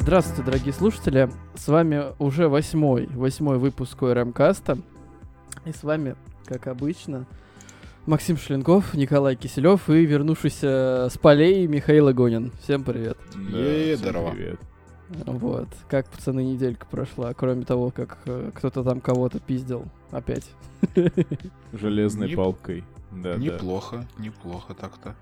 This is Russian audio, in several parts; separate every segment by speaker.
Speaker 1: Здравствуйте, дорогие слушатели. С вами уже восьмой, восьмой выпуск ОРМ-каста. И с вами, как обычно, Максим Шленков, Николай Киселев и вернувшийся с полей Михаил Игонин. Всем привет.
Speaker 2: Да, всем
Speaker 3: здорово.
Speaker 2: привет.
Speaker 1: Вот. Как, пацаны, неделька прошла, кроме того, как э, кто-то там кого-то пиздил опять.
Speaker 2: Железной
Speaker 3: Не-
Speaker 2: палкой. Да, да.
Speaker 3: Неплохо, неплохо так-то.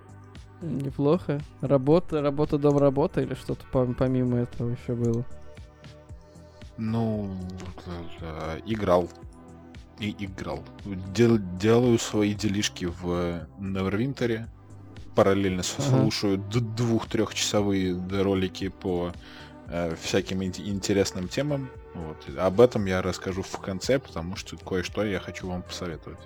Speaker 1: Неплохо. Работа, работа, дом, работа или что-то пом- помимо этого еще было?
Speaker 3: Ну, да, да, играл. И играл. Дел- делаю свои делишки в Невервинтере. Параллельно
Speaker 1: Ага.
Speaker 3: слушаю двух-трехчасовые ролики по э, всяким ин- интересным темам. Вот. Об этом я расскажу в конце, потому что кое-что я хочу вам посоветовать.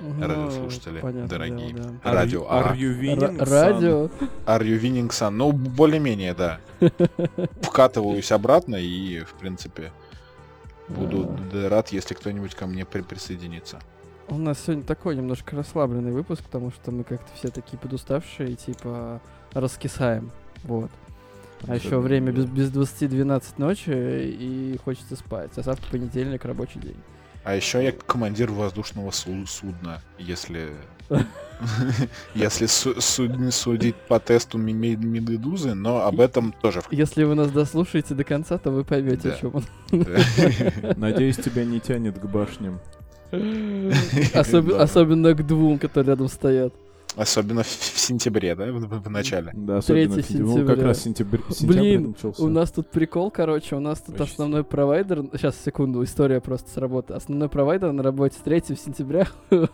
Speaker 1: Ну,
Speaker 3: Радиослушатели,
Speaker 1: понятное
Speaker 3: дорогие.
Speaker 1: дело, да.
Speaker 2: Are
Speaker 3: Радио
Speaker 2: you- are you
Speaker 1: радио.
Speaker 3: Are you winning, son? Ну, более-менее, да. Вкатываюсь обратно и, в принципе, буду рад, если кто-нибудь ко мне при- присоединится.
Speaker 1: У нас сегодня такой немножко расслабленный выпуск, потому что мы как-то все такие подуставшие, типа раскисаем. Вот. А еще
Speaker 2: Да,
Speaker 1: время
Speaker 2: да.
Speaker 1: без, без 20-12 ночи и хочется спать. А завтра понедельник, рабочий день.
Speaker 3: А еще я командир воздушного су- судна, если... Если су- суд- судить по тесту Медузы, но об этом тоже
Speaker 1: Если вы нас дослушаете до конца, то вы поймете, о чем он.
Speaker 2: Надеюсь, тебя не тянет к башням.
Speaker 1: Особенно к двум, которые рядом стоят.
Speaker 3: Особенно в, в сентябре, да, в, в начале.
Speaker 2: Да, особенно
Speaker 1: 3
Speaker 2: в сентябре. Ну, как раз сентябрь, сентябрь
Speaker 1: Блин,
Speaker 2: начался.
Speaker 1: У нас тут прикол, короче, у нас тут
Speaker 2: Вообще
Speaker 1: основной провайдер, сейчас, секунду, история просто с работы. Основной провайдер на работе с 3 сентября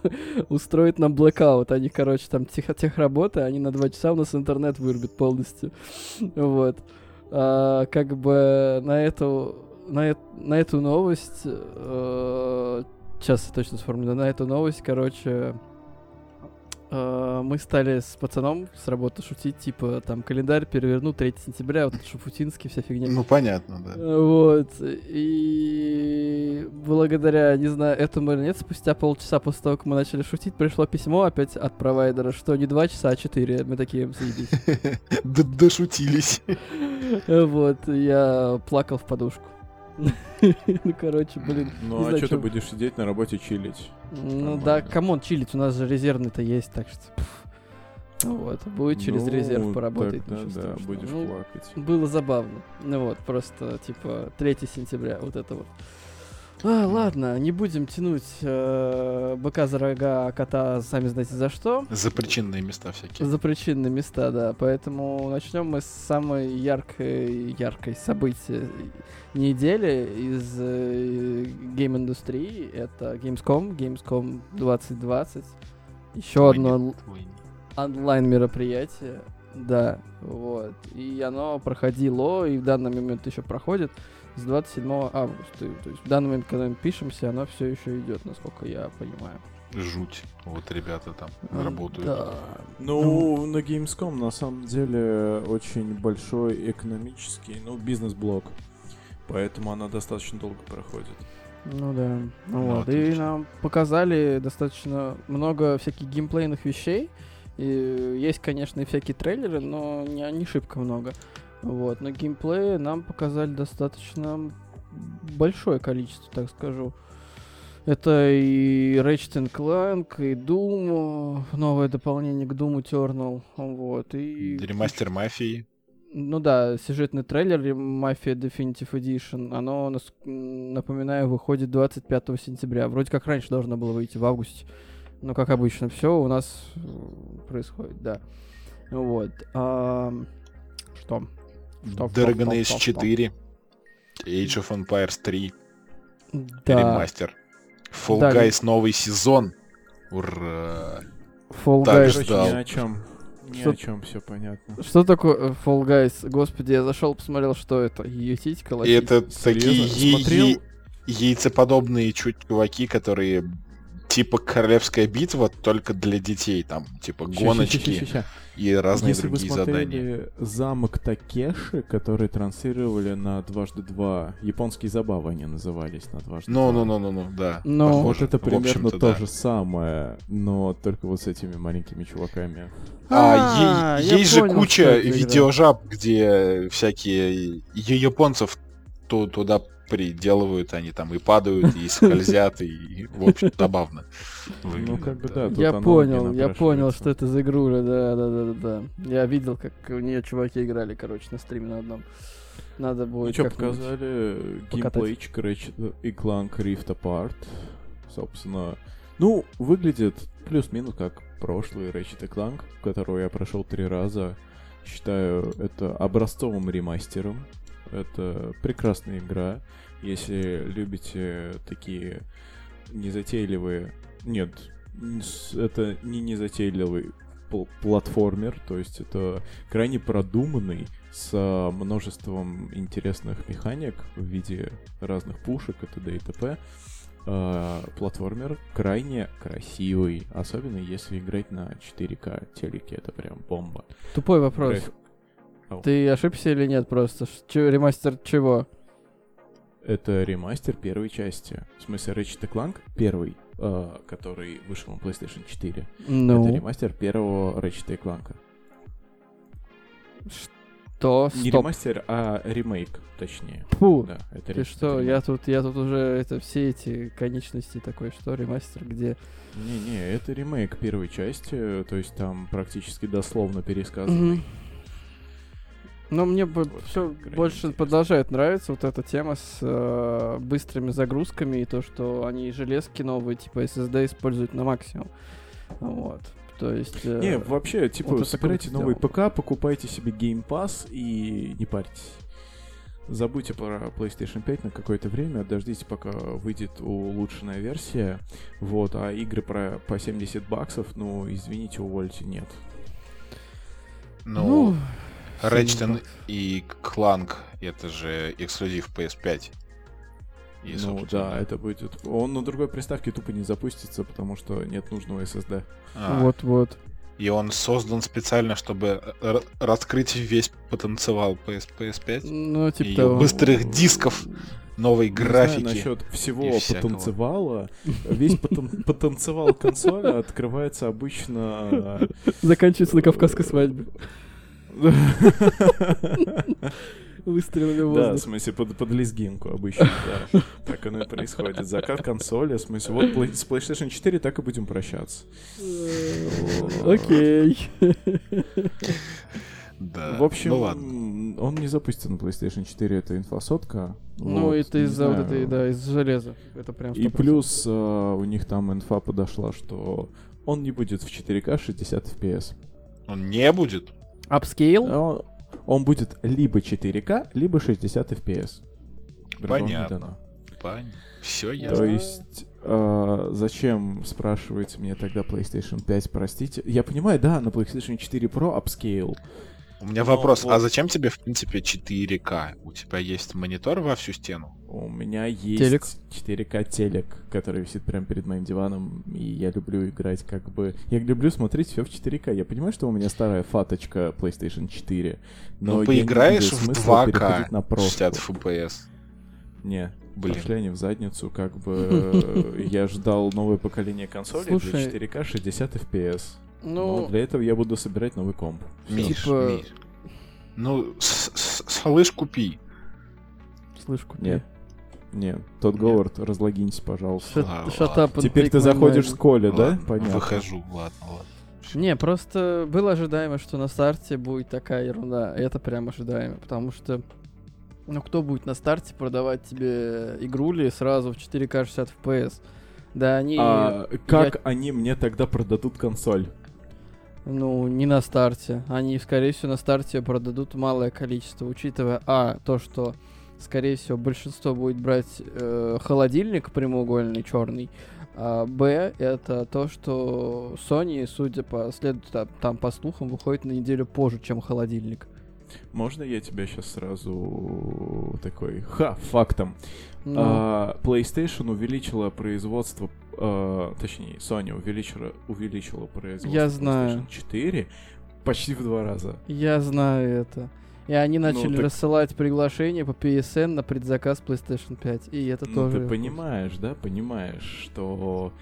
Speaker 1: устроит нам блэкаут. Они, короче, там тех, техработы, они на 2 часа у нас интернет вырубят полностью. Вот. А, как бы на эту, на, на эту новость, э, сейчас я точно сформулирую, на эту новость, короче, мы стали с пацаном с работы шутить, типа, там, календарь переверну 3 сентября, вот Шафутинский, вся фигня.
Speaker 3: Ну, понятно, да.
Speaker 1: Вот. И благодаря, не знаю, этому или нет, спустя полчаса после того, как мы начали шутить, пришло письмо опять от провайдера, что не 2 часа, а 4. Мы такие, заебись.
Speaker 3: Дошутились.
Speaker 1: Вот, я плакал в подушку. Ну, короче, блин.
Speaker 2: Ну, а что ты будешь сидеть на работе чилить?
Speaker 1: Ну да, come on, чилить, у нас же резервный-то есть, так что... Вот, будет через
Speaker 2: Ну,
Speaker 1: резерв поработать.
Speaker 2: да,
Speaker 1: страшного.
Speaker 2: будешь
Speaker 1: Ну,
Speaker 2: плакать.
Speaker 1: Было забавно. Ну вот, просто, типа, 3 сентября, вот это вот. А, ладно, не будем тянуть э, быка за рога, а кота сами знаете за что.
Speaker 3: За причинные места всякие.
Speaker 1: За причинные места, да. Поэтому начнем мы с самой яркой, яркой события недели из э, гейм-индустрии. Это Gamescom, Gamescom 2020. Еще
Speaker 3: Твой
Speaker 1: одно онлайн мероприятие, да, вот. И оно проходило, и в данный момент еще проходит с 27 августа. То есть в данный момент, когда мы пишемся, оно все еще идет, насколько я понимаю.
Speaker 3: Жуть. Вот ребята там работают.
Speaker 1: Да.
Speaker 2: Ну, на Gamescom на самом деле очень большой экономический, ну, бизнес-блок. Поэтому она достаточно долго проходит.
Speaker 1: Ну да. Ну
Speaker 3: Ну,
Speaker 1: вот. И нам показали достаточно много всяких геймплейных вещей. И есть, конечно, и всякие трейлеры, но не, не шибко много. Вот. Но геймплея нам показали достаточно большое количество, так скажу. Это и Ratchet Clank, и Doom, новое дополнение к Doom Eternal, вот, и...
Speaker 3: Ремастер мафии.
Speaker 1: Ну да, сюжетный трейлер Mafia Definitive Edition, оно, напоминаю, выходит 25 сентября. Вроде как раньше должно было выйти в августе. Но, как обычно, все у нас э, происходит, да. Вот. ам, что?
Speaker 3: Dragon
Speaker 1: что,
Speaker 3: Age
Speaker 1: что, что?
Speaker 3: 4. Age of Empires 3.
Speaker 1: Да,
Speaker 3: Ремастер. Fall
Speaker 1: Да,
Speaker 3: Guys новый сезон. Ура.
Speaker 1: Fall
Speaker 3: Так,
Speaker 1: Guys.
Speaker 3: ждал.
Speaker 2: ни о чем. Ни
Speaker 1: Что-
Speaker 2: о чем, все понятно.
Speaker 1: Что такое э, Fall Guys? Господи, я зашел, посмотрел, что это.
Speaker 3: И
Speaker 1: латить.
Speaker 3: это такие
Speaker 2: Серьезно?
Speaker 3: е-
Speaker 2: Смотрел?
Speaker 3: е- яйцеподобные чуть чуваки, которые типа королевская битва, только для детей. Там, типа, гоночки и разные
Speaker 2: Если вы
Speaker 3: другие задания.
Speaker 2: смотрели замок Такеши, который транслировали на дважды два, японские забавы они назывались на дважды
Speaker 3: Ну,
Speaker 2: два.
Speaker 3: ну, ну, ну, ну, да.
Speaker 1: Ну.
Speaker 2: Вот
Speaker 3: похоже.
Speaker 2: это
Speaker 3: В
Speaker 2: примерно то
Speaker 3: да.
Speaker 2: же самое, но только вот с этими маленькими чуваками.
Speaker 3: А,
Speaker 1: А,
Speaker 3: е-
Speaker 1: я
Speaker 3: есть же куча
Speaker 1: это
Speaker 3: видеожаб, где всякие японцев ту- туда приделывают, они там и падают, и скользят, и, в общем, забавно.
Speaker 2: Ну, как бы
Speaker 3: да.
Speaker 1: Я понял, я понял, что это за игруля, да, да, да, да, да. Я видел, как у нее чуваки играли, короче, на стриме на одном. Надо
Speaker 2: Ну
Speaker 1: будет
Speaker 2: что,
Speaker 1: как-нибудь.
Speaker 2: показали геймплейчик Ratchet и Clank Rift Apart. Собственно, ну, выглядит плюс-минус как прошлый Ratchet и Clank, которого я прошел три раза. Считаю это образцовым ремастером. Это прекрасная игра. Если любите такие незатейливые... Нет, это не незатейливый пл- платформер, то есть это крайне продуманный, с множеством интересных механик в виде разных пушек и т.д. и т.п. А, платформер крайне красивый, особенно если играть на 4К телеке, это прям бомба.
Speaker 1: Тупой вопрос.
Speaker 2: График-.
Speaker 1: Ты ошибся или нет просто? Чё- ремастер чего?
Speaker 2: Это ремастер первой части. В смысле, Ratchet Clank первый, а, который вышел на PlayStation 4.
Speaker 1: Ну,
Speaker 2: Это ремастер первого Ratchet Clank.
Speaker 1: что?
Speaker 2: Не
Speaker 1: Стоп.
Speaker 2: ремастер, а ремейк, точнее.
Speaker 1: Фу.
Speaker 2: Да, это
Speaker 1: Ты что,
Speaker 2: ремейк.
Speaker 1: я тут, я тут уже, это все эти конечности такой, что, ремастер, где?
Speaker 2: Не-не, это ремейк первой части, то есть там практически дословно пересказанный.
Speaker 1: Мгм. Но мне
Speaker 2: Вот
Speaker 1: все больше
Speaker 2: интересно.
Speaker 1: продолжает нравиться вот эта тема с э, быстрыми загрузками и то, что они железки новые, типа SSD используют на максимум. Вот. То есть... э,
Speaker 2: Не, вообще, типа,
Speaker 1: вот
Speaker 2: собирайте новый. ПК, покупайте себе Game Pass и не парьтесь. Забудьте про PlayStation 5 на какое-то время, дождитесь, пока выйдет улучшенная версия. Вот, а игры про, по 70 баксов, ну, извините, увольте, нет.
Speaker 3: Ну,
Speaker 1: ну,
Speaker 3: Ratchet и Clank это же эксклюзив PS5. И,
Speaker 2: ну, да, это будет... Он на другой приставке тупо не запустится, потому что нет нужного SSD.
Speaker 3: а,
Speaker 1: Вот-вот.
Speaker 3: И он создан специально, чтобы р- раскрыть весь потенциал PS, PS5.
Speaker 1: Ну, типа того.
Speaker 3: быстрых дисков, новой
Speaker 2: Не
Speaker 3: графики.
Speaker 2: знаю насчет всего потенциала. Весь потен- потенциал консоли открывается обычно...
Speaker 1: Заканчивается на кавказской свадьбе. Выстрелили в
Speaker 2: Да, в
Speaker 1: воздух.
Speaker 2: смысле, под, под лезгинку обычно, да. Так оно и происходит. Закат консоли, в смысле, вот с PlayStation 4 так и будем прощаться.
Speaker 1: Окей.
Speaker 3: Да.
Speaker 2: В общем,
Speaker 3: ну ладно.
Speaker 2: он не запустится на PlayStation 4, это инфосотка.
Speaker 1: Ну,
Speaker 2: Вот,
Speaker 1: это из-за вот этой, да, из железа. Это прям
Speaker 2: И
Speaker 1: 100%.
Speaker 2: плюс а, у них там инфа подошла, что он не будет в 4К 60 FPS.
Speaker 3: Он не будет.
Speaker 1: Upscale?
Speaker 2: Он, он будет либо 4К, либо 60 FPS.
Speaker 3: Понятно. Понятно. Все
Speaker 2: То
Speaker 3: ясно.
Speaker 2: есть, а, зачем спрашиваете мне тогда PlayStation 5, простите? Я понимаю, да, на PlayStation 4 Pro upscale.
Speaker 3: У меня
Speaker 2: но
Speaker 3: вопрос,
Speaker 2: вот-
Speaker 3: а зачем тебе, в принципе, 4К? У тебя есть монитор во всю стену?
Speaker 2: У меня есть
Speaker 1: Телек.
Speaker 2: 4К телек, который висит прямо перед моим диваном, и я люблю играть как бы... Я люблю смотреть все в 4К. Я понимаю, что у меня старая фаточка PlayStation 4, но
Speaker 3: ну,
Speaker 2: я
Speaker 3: поиграешь в
Speaker 2: смысла
Speaker 3: 2К
Speaker 2: переходить на просто.
Speaker 3: 60 FPS.
Speaker 2: Не,
Speaker 3: Блин.
Speaker 2: пошли они в задницу, как бы я ждал новое поколение консолей
Speaker 1: Слушай,
Speaker 2: для 4К 60 FPS. Но
Speaker 1: Ну,
Speaker 2: для этого я буду собирать новый комп.
Speaker 3: Миш,
Speaker 1: Типа-
Speaker 3: Миш. Ну, слышь, купи.
Speaker 1: слышь, купи.
Speaker 2: Нет. Нет, тот Говард, разлогиньтесь, пожалуйста.
Speaker 1: And
Speaker 2: Теперь ты заходишь с. Коля, да? Понятно.
Speaker 3: Выхожу, ладно, ладно.
Speaker 1: Не, просто было ожидаемо, что на старте будет такая ерунда. Это прям ожидаемо, потому что ну кто будет на старте продавать тебе игрули сразу в 4К 60 FPS? Да они,
Speaker 2: А как они мне тогда продадут консоль?
Speaker 1: Ну, не на старте. Они, скорее всего, на старте продадут малое количество, учитывая, а, то, что, скорее всего, большинство будет брать э, холодильник прямоугольный, черный, а Б, это то, что Sony, судя по след... та- там по слухам, выходит на неделю позже, чем холодильник.
Speaker 2: Можно я тебя сейчас сразу такой, ха, фактом.
Speaker 1: Ну,
Speaker 2: А, PlayStation увеличила производство, а, точнее, Sony увеличила, увеличила производство
Speaker 1: Я знаю.
Speaker 2: PlayStation 4 почти в два раза.
Speaker 1: я знаю это. И они начали
Speaker 2: Ну, так-
Speaker 1: рассылать приглашения по PSN на предзаказ PlayStation 5. И это
Speaker 2: Ну,
Speaker 1: тоже...
Speaker 2: ты понимаешь, да, понимаешь, что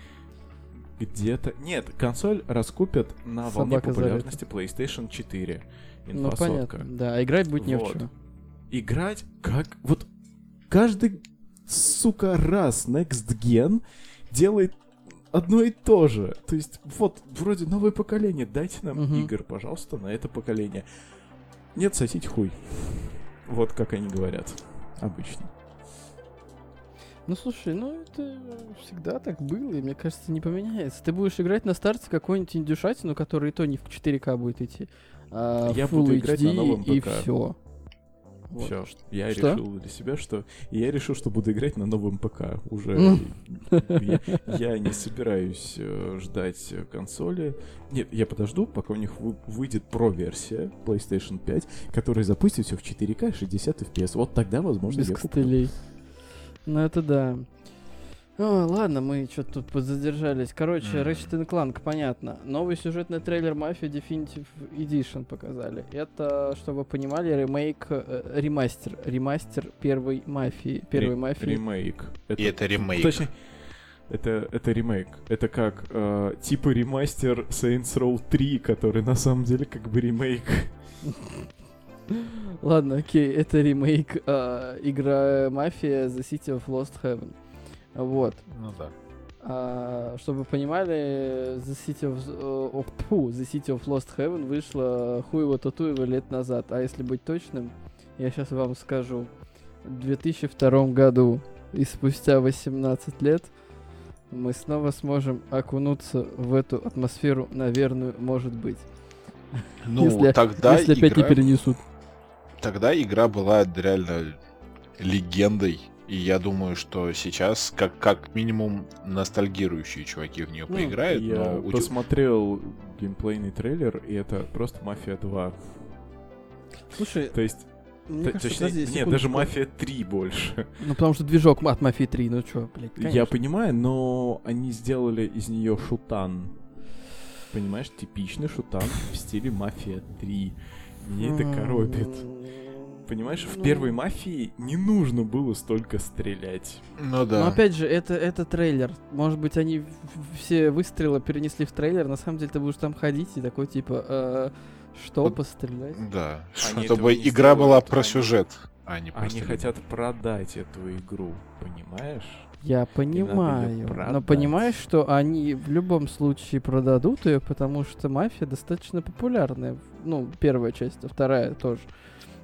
Speaker 2: где-то... Нет, консоль раскупят на волне
Speaker 1: Собака
Speaker 2: популярности PlayStation 4.
Speaker 1: Ну, понятно. Да, а играть будет не в
Speaker 2: Вот.
Speaker 1: чем.
Speaker 2: Играть как... Вот каждый, сука, раз Next Gen делает одно и то же. То есть, вот, вроде новое поколение, дайте нам
Speaker 1: Мгм.
Speaker 2: игр, пожалуйста, на это поколение. Нет, сосить хуй. Вот как они говорят обычно.
Speaker 1: Ну слушай, ну это всегда так было, и мне кажется, не поменяется. Ты будешь играть на старте какой-нибудь индюшатину, который и то не в 4К будет идти, а
Speaker 2: Я
Speaker 1: в
Speaker 2: буду
Speaker 1: Full
Speaker 2: играть
Speaker 1: HD
Speaker 2: на новом
Speaker 1: и
Speaker 2: ПК.
Speaker 1: все.
Speaker 2: Все, я
Speaker 1: Что?
Speaker 2: решил для себя, что я решил, что буду играть на новом ПК. Уже
Speaker 1: Ну.
Speaker 2: я, я не собираюсь э, ждать консоли. Нет, я подожду, пока у них вы- выйдет про-версия PlayStation 5, которая запустит все в 4К 60 FPS. Вот тогда, возможно,
Speaker 1: Без
Speaker 2: я
Speaker 1: костылей. Ну это да. О, ладно, мы что-то тут подзадержались. Короче,
Speaker 3: Мгм.
Speaker 1: Ratchet Clank, понятно. Новый сюжетный трейлер Mafia Definitive Edition показали. Это, чтобы вы понимали, ремейк, э, ремастер. Ремастер первой Мафии. Первой
Speaker 2: Ре-
Speaker 1: Мафии.
Speaker 2: Ремейк.
Speaker 3: И это ремейк.
Speaker 2: Точнее, это, это ремейк. Это как э, типа ремастер Saints Row 3, который на самом деле как бы ремейк.
Speaker 1: Ладно, окей, это ремейк а, игра Мафия The City of Lost Heaven. Вот.
Speaker 3: Ну да.
Speaker 1: А, чтобы вы понимали, The City of, э, of- тьфу, The City of Lost Heaven вышла хуево татуево лет назад. А если быть точным, я сейчас вам скажу. В 2002 году и спустя 18 лет мы снова сможем окунуться в эту атмосферу, наверное, может быть.
Speaker 3: Ну,
Speaker 1: если,
Speaker 3: тогда
Speaker 1: если опять не
Speaker 3: игра-
Speaker 1: перенесут.
Speaker 3: Тогда игра была реально легендой. И я думаю, что сейчас, как, как минимум, ностальгирующие чуваки в нее
Speaker 1: Ну,
Speaker 3: поиграют.
Speaker 2: Я
Speaker 3: но
Speaker 2: посмотрел геймплейный трейлер, и это просто Мафия 2.
Speaker 1: Слушай,
Speaker 2: То есть,
Speaker 1: мне
Speaker 2: т-
Speaker 1: кажется,
Speaker 2: точнее,
Speaker 1: подожди,
Speaker 2: нет, даже. Мафия 3 больше.
Speaker 1: Ну, потому что движок от Мафии 3, ну чё, блядь,
Speaker 2: Я
Speaker 1: конечно.
Speaker 2: понимаю, но они сделали из нее шутан. Понимаешь, типичный шутан в стиле Мафия 3. Мне это коробит. Понимаешь, в
Speaker 1: Ну.
Speaker 2: первой мафии не нужно было столько стрелять.
Speaker 3: Ну да.
Speaker 1: Но опять же, это, это трейлер. Может быть, они все выстрелы перенесли в трейлер. На самом деле, ты будешь там ходить и такой, типа, э, что,
Speaker 3: Вот
Speaker 1: пострелять?
Speaker 3: Да.
Speaker 2: Они
Speaker 3: Чтобы игра была про
Speaker 2: они-
Speaker 3: сюжет, а не про
Speaker 2: Они хотят продать эту игру, понимаешь?
Speaker 1: Я понимаю. Но понимаешь, что они в любом случае продадут ее, потому что мафия достаточно популярная. Ну, первая часть, а вторая тоже.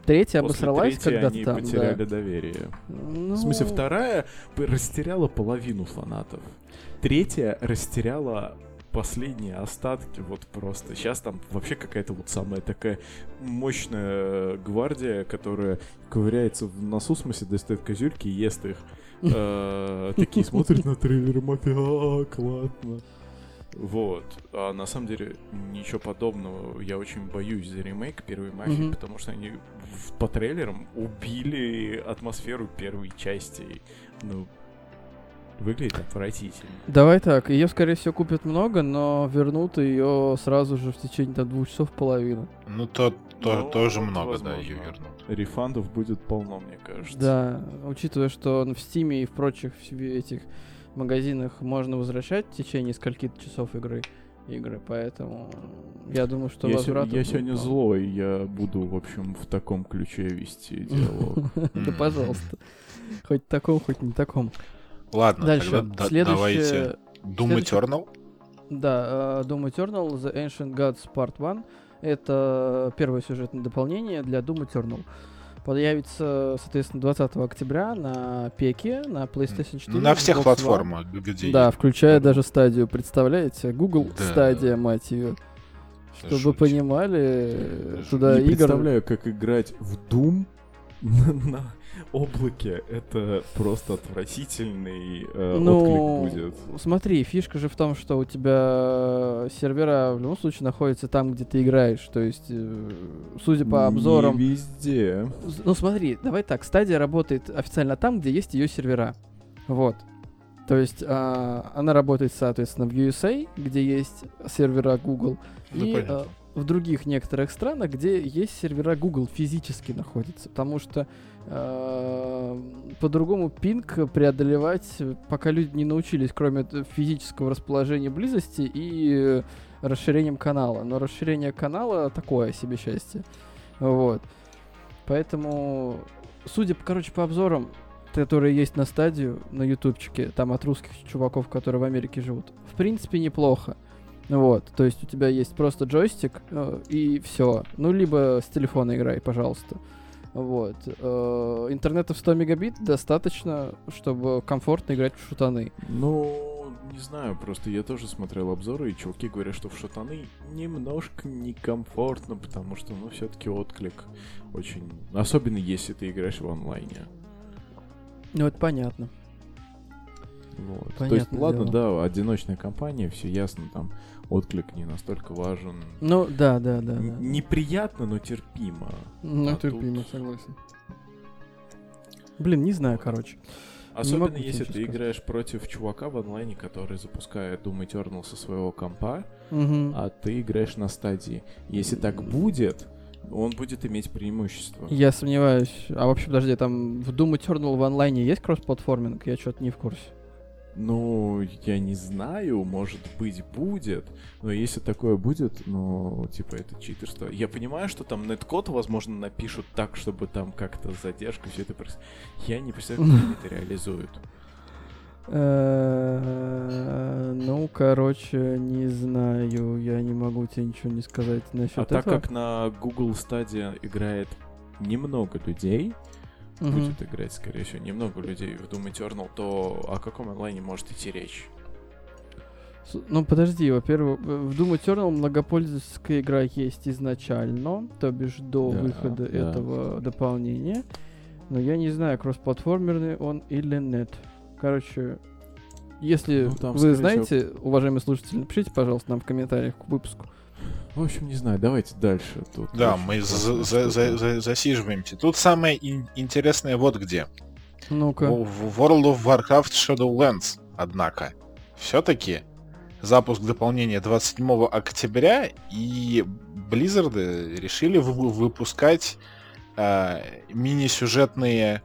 Speaker 1: Третья
Speaker 2: После
Speaker 1: обосралась когда-то
Speaker 2: они
Speaker 1: там.
Speaker 2: потеряли
Speaker 1: да.
Speaker 2: доверие.
Speaker 1: Ну,
Speaker 2: В смысле, вторая растеряла половину фанатов. Третья растеряла последние остатки, вот просто. Сейчас там вообще какая-то вот самая такая мощная гвардия, которая ковыряется в носу, в смысле, достает козюльки и ест их. Э, Такие смотрят на трейлер мафия, «А, классно. Вот. А на самом деле ничего подобного. Я очень боюсь за ремейк первой мафии,
Speaker 1: Мгм.
Speaker 2: потому что они в- по трейлерам убили атмосферу первой части. Ну, выглядит отвратительно.
Speaker 1: Давай так, ее, скорее всего, купят много, но вернут ее сразу же в течение там, двух часов половину.
Speaker 3: Ну, то, то
Speaker 2: Ну,
Speaker 3: тоже
Speaker 2: вот,
Speaker 3: много, да,
Speaker 2: возможно.
Speaker 3: ее вернут.
Speaker 2: Рефандов будет полно, мне кажется.
Speaker 1: Да, учитывая, что в Стиме и в прочих себе этих магазинах можно возвращать в течение скольки часов игры, игры, поэтому я думаю, что
Speaker 2: Я, се-
Speaker 1: возврат...
Speaker 2: я сегодня злой, я буду, в общем, в таком ключе вести диалог.
Speaker 1: Да, пожалуйста. Хоть в таком, хоть не таком.
Speaker 3: Ладно,
Speaker 1: Дальше.
Speaker 3: давайте. Doom Eternal.
Speaker 1: Да, э, Doom Eternal The Ancient Gods Part 1 это первое сюжетное дополнение для Doom Eternal. Появится, соответственно, 20 октября на Пеке, на PlayStation 4.
Speaker 3: На всех
Speaker 1: Xbox
Speaker 3: платформах, где
Speaker 1: Да, включая даже стадию, представляете? Google
Speaker 3: Да.
Speaker 1: стадия, мать ее. Чтобы вы
Speaker 3: Жуть.
Speaker 1: понимали, туда
Speaker 2: Не
Speaker 1: игр...
Speaker 2: представляю, как играть в Doom на облаке это просто отвратительный э,
Speaker 1: Ну,
Speaker 2: отклик будет.
Speaker 1: смотри, фишка же в том, что у тебя сервера в любом случае находятся там, где ты играешь. То есть, э, судя по обзорам...
Speaker 2: Не везде.
Speaker 1: Ну смотри, давай так, стадия работает официально там, где есть ее сервера. Вот. То есть а, она работает, соответственно, в USA, где есть сервера Google,
Speaker 3: Ну,
Speaker 1: и
Speaker 3: понятно.
Speaker 1: а, в других некоторых странах, где есть сервера Google физически находятся. Потому что по-другому пинг преодолевать, э, пока люди не научились, кроме физического расположения близости и э, расширением канала. Но расширение канала такое себе счастье. Вот. Поэтому, судя, короче, по обзорам, которые есть на стадию, на ютубчике, там от русских чуваков, которые в Америке живут, в принципе, неплохо. Вот, то есть у тебя есть просто джойстик э, и все. Ну, либо с телефона играй, пожалуйста. Вот. Э, интернета в 100 мегабит достаточно, чтобы комфортно играть в шутаны.
Speaker 2: Ну, не знаю, просто я тоже смотрел обзоры, и чуваки говорят, что в шатаны немножко некомфортно, потому что, ну, все-таки отклик очень... Особенно если ты играешь в онлайне.
Speaker 1: Ну, это понятно.
Speaker 2: Вот. То есть,
Speaker 1: Понятное
Speaker 2: ладно,
Speaker 1: дело.
Speaker 2: да, одиночная компания, все ясно, там отклик не настолько важен.
Speaker 1: Ну, да, да, да.
Speaker 2: Н-
Speaker 1: да.
Speaker 2: Неприятно, но терпимо.
Speaker 1: Ну,
Speaker 2: а
Speaker 1: терпимо,
Speaker 2: тут-
Speaker 1: согласен. Блин, не знаю, короче.
Speaker 2: Особенно если ты
Speaker 1: сказать.
Speaker 2: играешь против чувака в онлайне, который запускает Doom Eternal со своего компа,
Speaker 1: Мгм.
Speaker 2: а ты играешь на стадии. Если так будет, он будет иметь преимущество.
Speaker 1: Я сомневаюсь. А вообще, подожди, там в Doom Eternal в онлайне есть кроссплатформинг? Я что-то не в курсе.
Speaker 2: Ну, я не знаю, может быть, будет. Но если такое будет, ну, типа, это читерство. Я понимаю, что там неткод, возможно, напишут так, чтобы там как-то с задержкой все это проис- Я не представляю, как они это реализуют.
Speaker 1: Ну, короче, не знаю. Я не могу тебе ничего не сказать насчет
Speaker 2: А так
Speaker 1: этого.
Speaker 2: как на Google Stadia играет немного людей,
Speaker 1: Мгм.
Speaker 2: будет играть, скорее всего, немного людей в Doom Eternal, то о каком онлайне может идти речь?
Speaker 1: Ну, подожди, во-первых, в Doom Eternal многопользовательская игра есть изначально, то бишь до
Speaker 2: Да,
Speaker 1: выхода
Speaker 2: да.
Speaker 1: этого дополнения. Но я не знаю, кроссплатформерный он или нет. Короче, если
Speaker 2: Ну, там,
Speaker 1: вы знаете, уважаемые слушатели, напишите, пожалуйста, нам в комментариях к выпуску.
Speaker 2: В общем, не знаю, давайте дальше. Тут
Speaker 3: Да, мы за- за- за- засиживаемся. Тут самое ин- интересное вот где.
Speaker 1: Ну-ка.
Speaker 3: В в World of Warcraft Shadowlands, однако, все-таки запуск дополнения 27 октября, и Blizzard решили вы- выпускать э, мини-сюжетные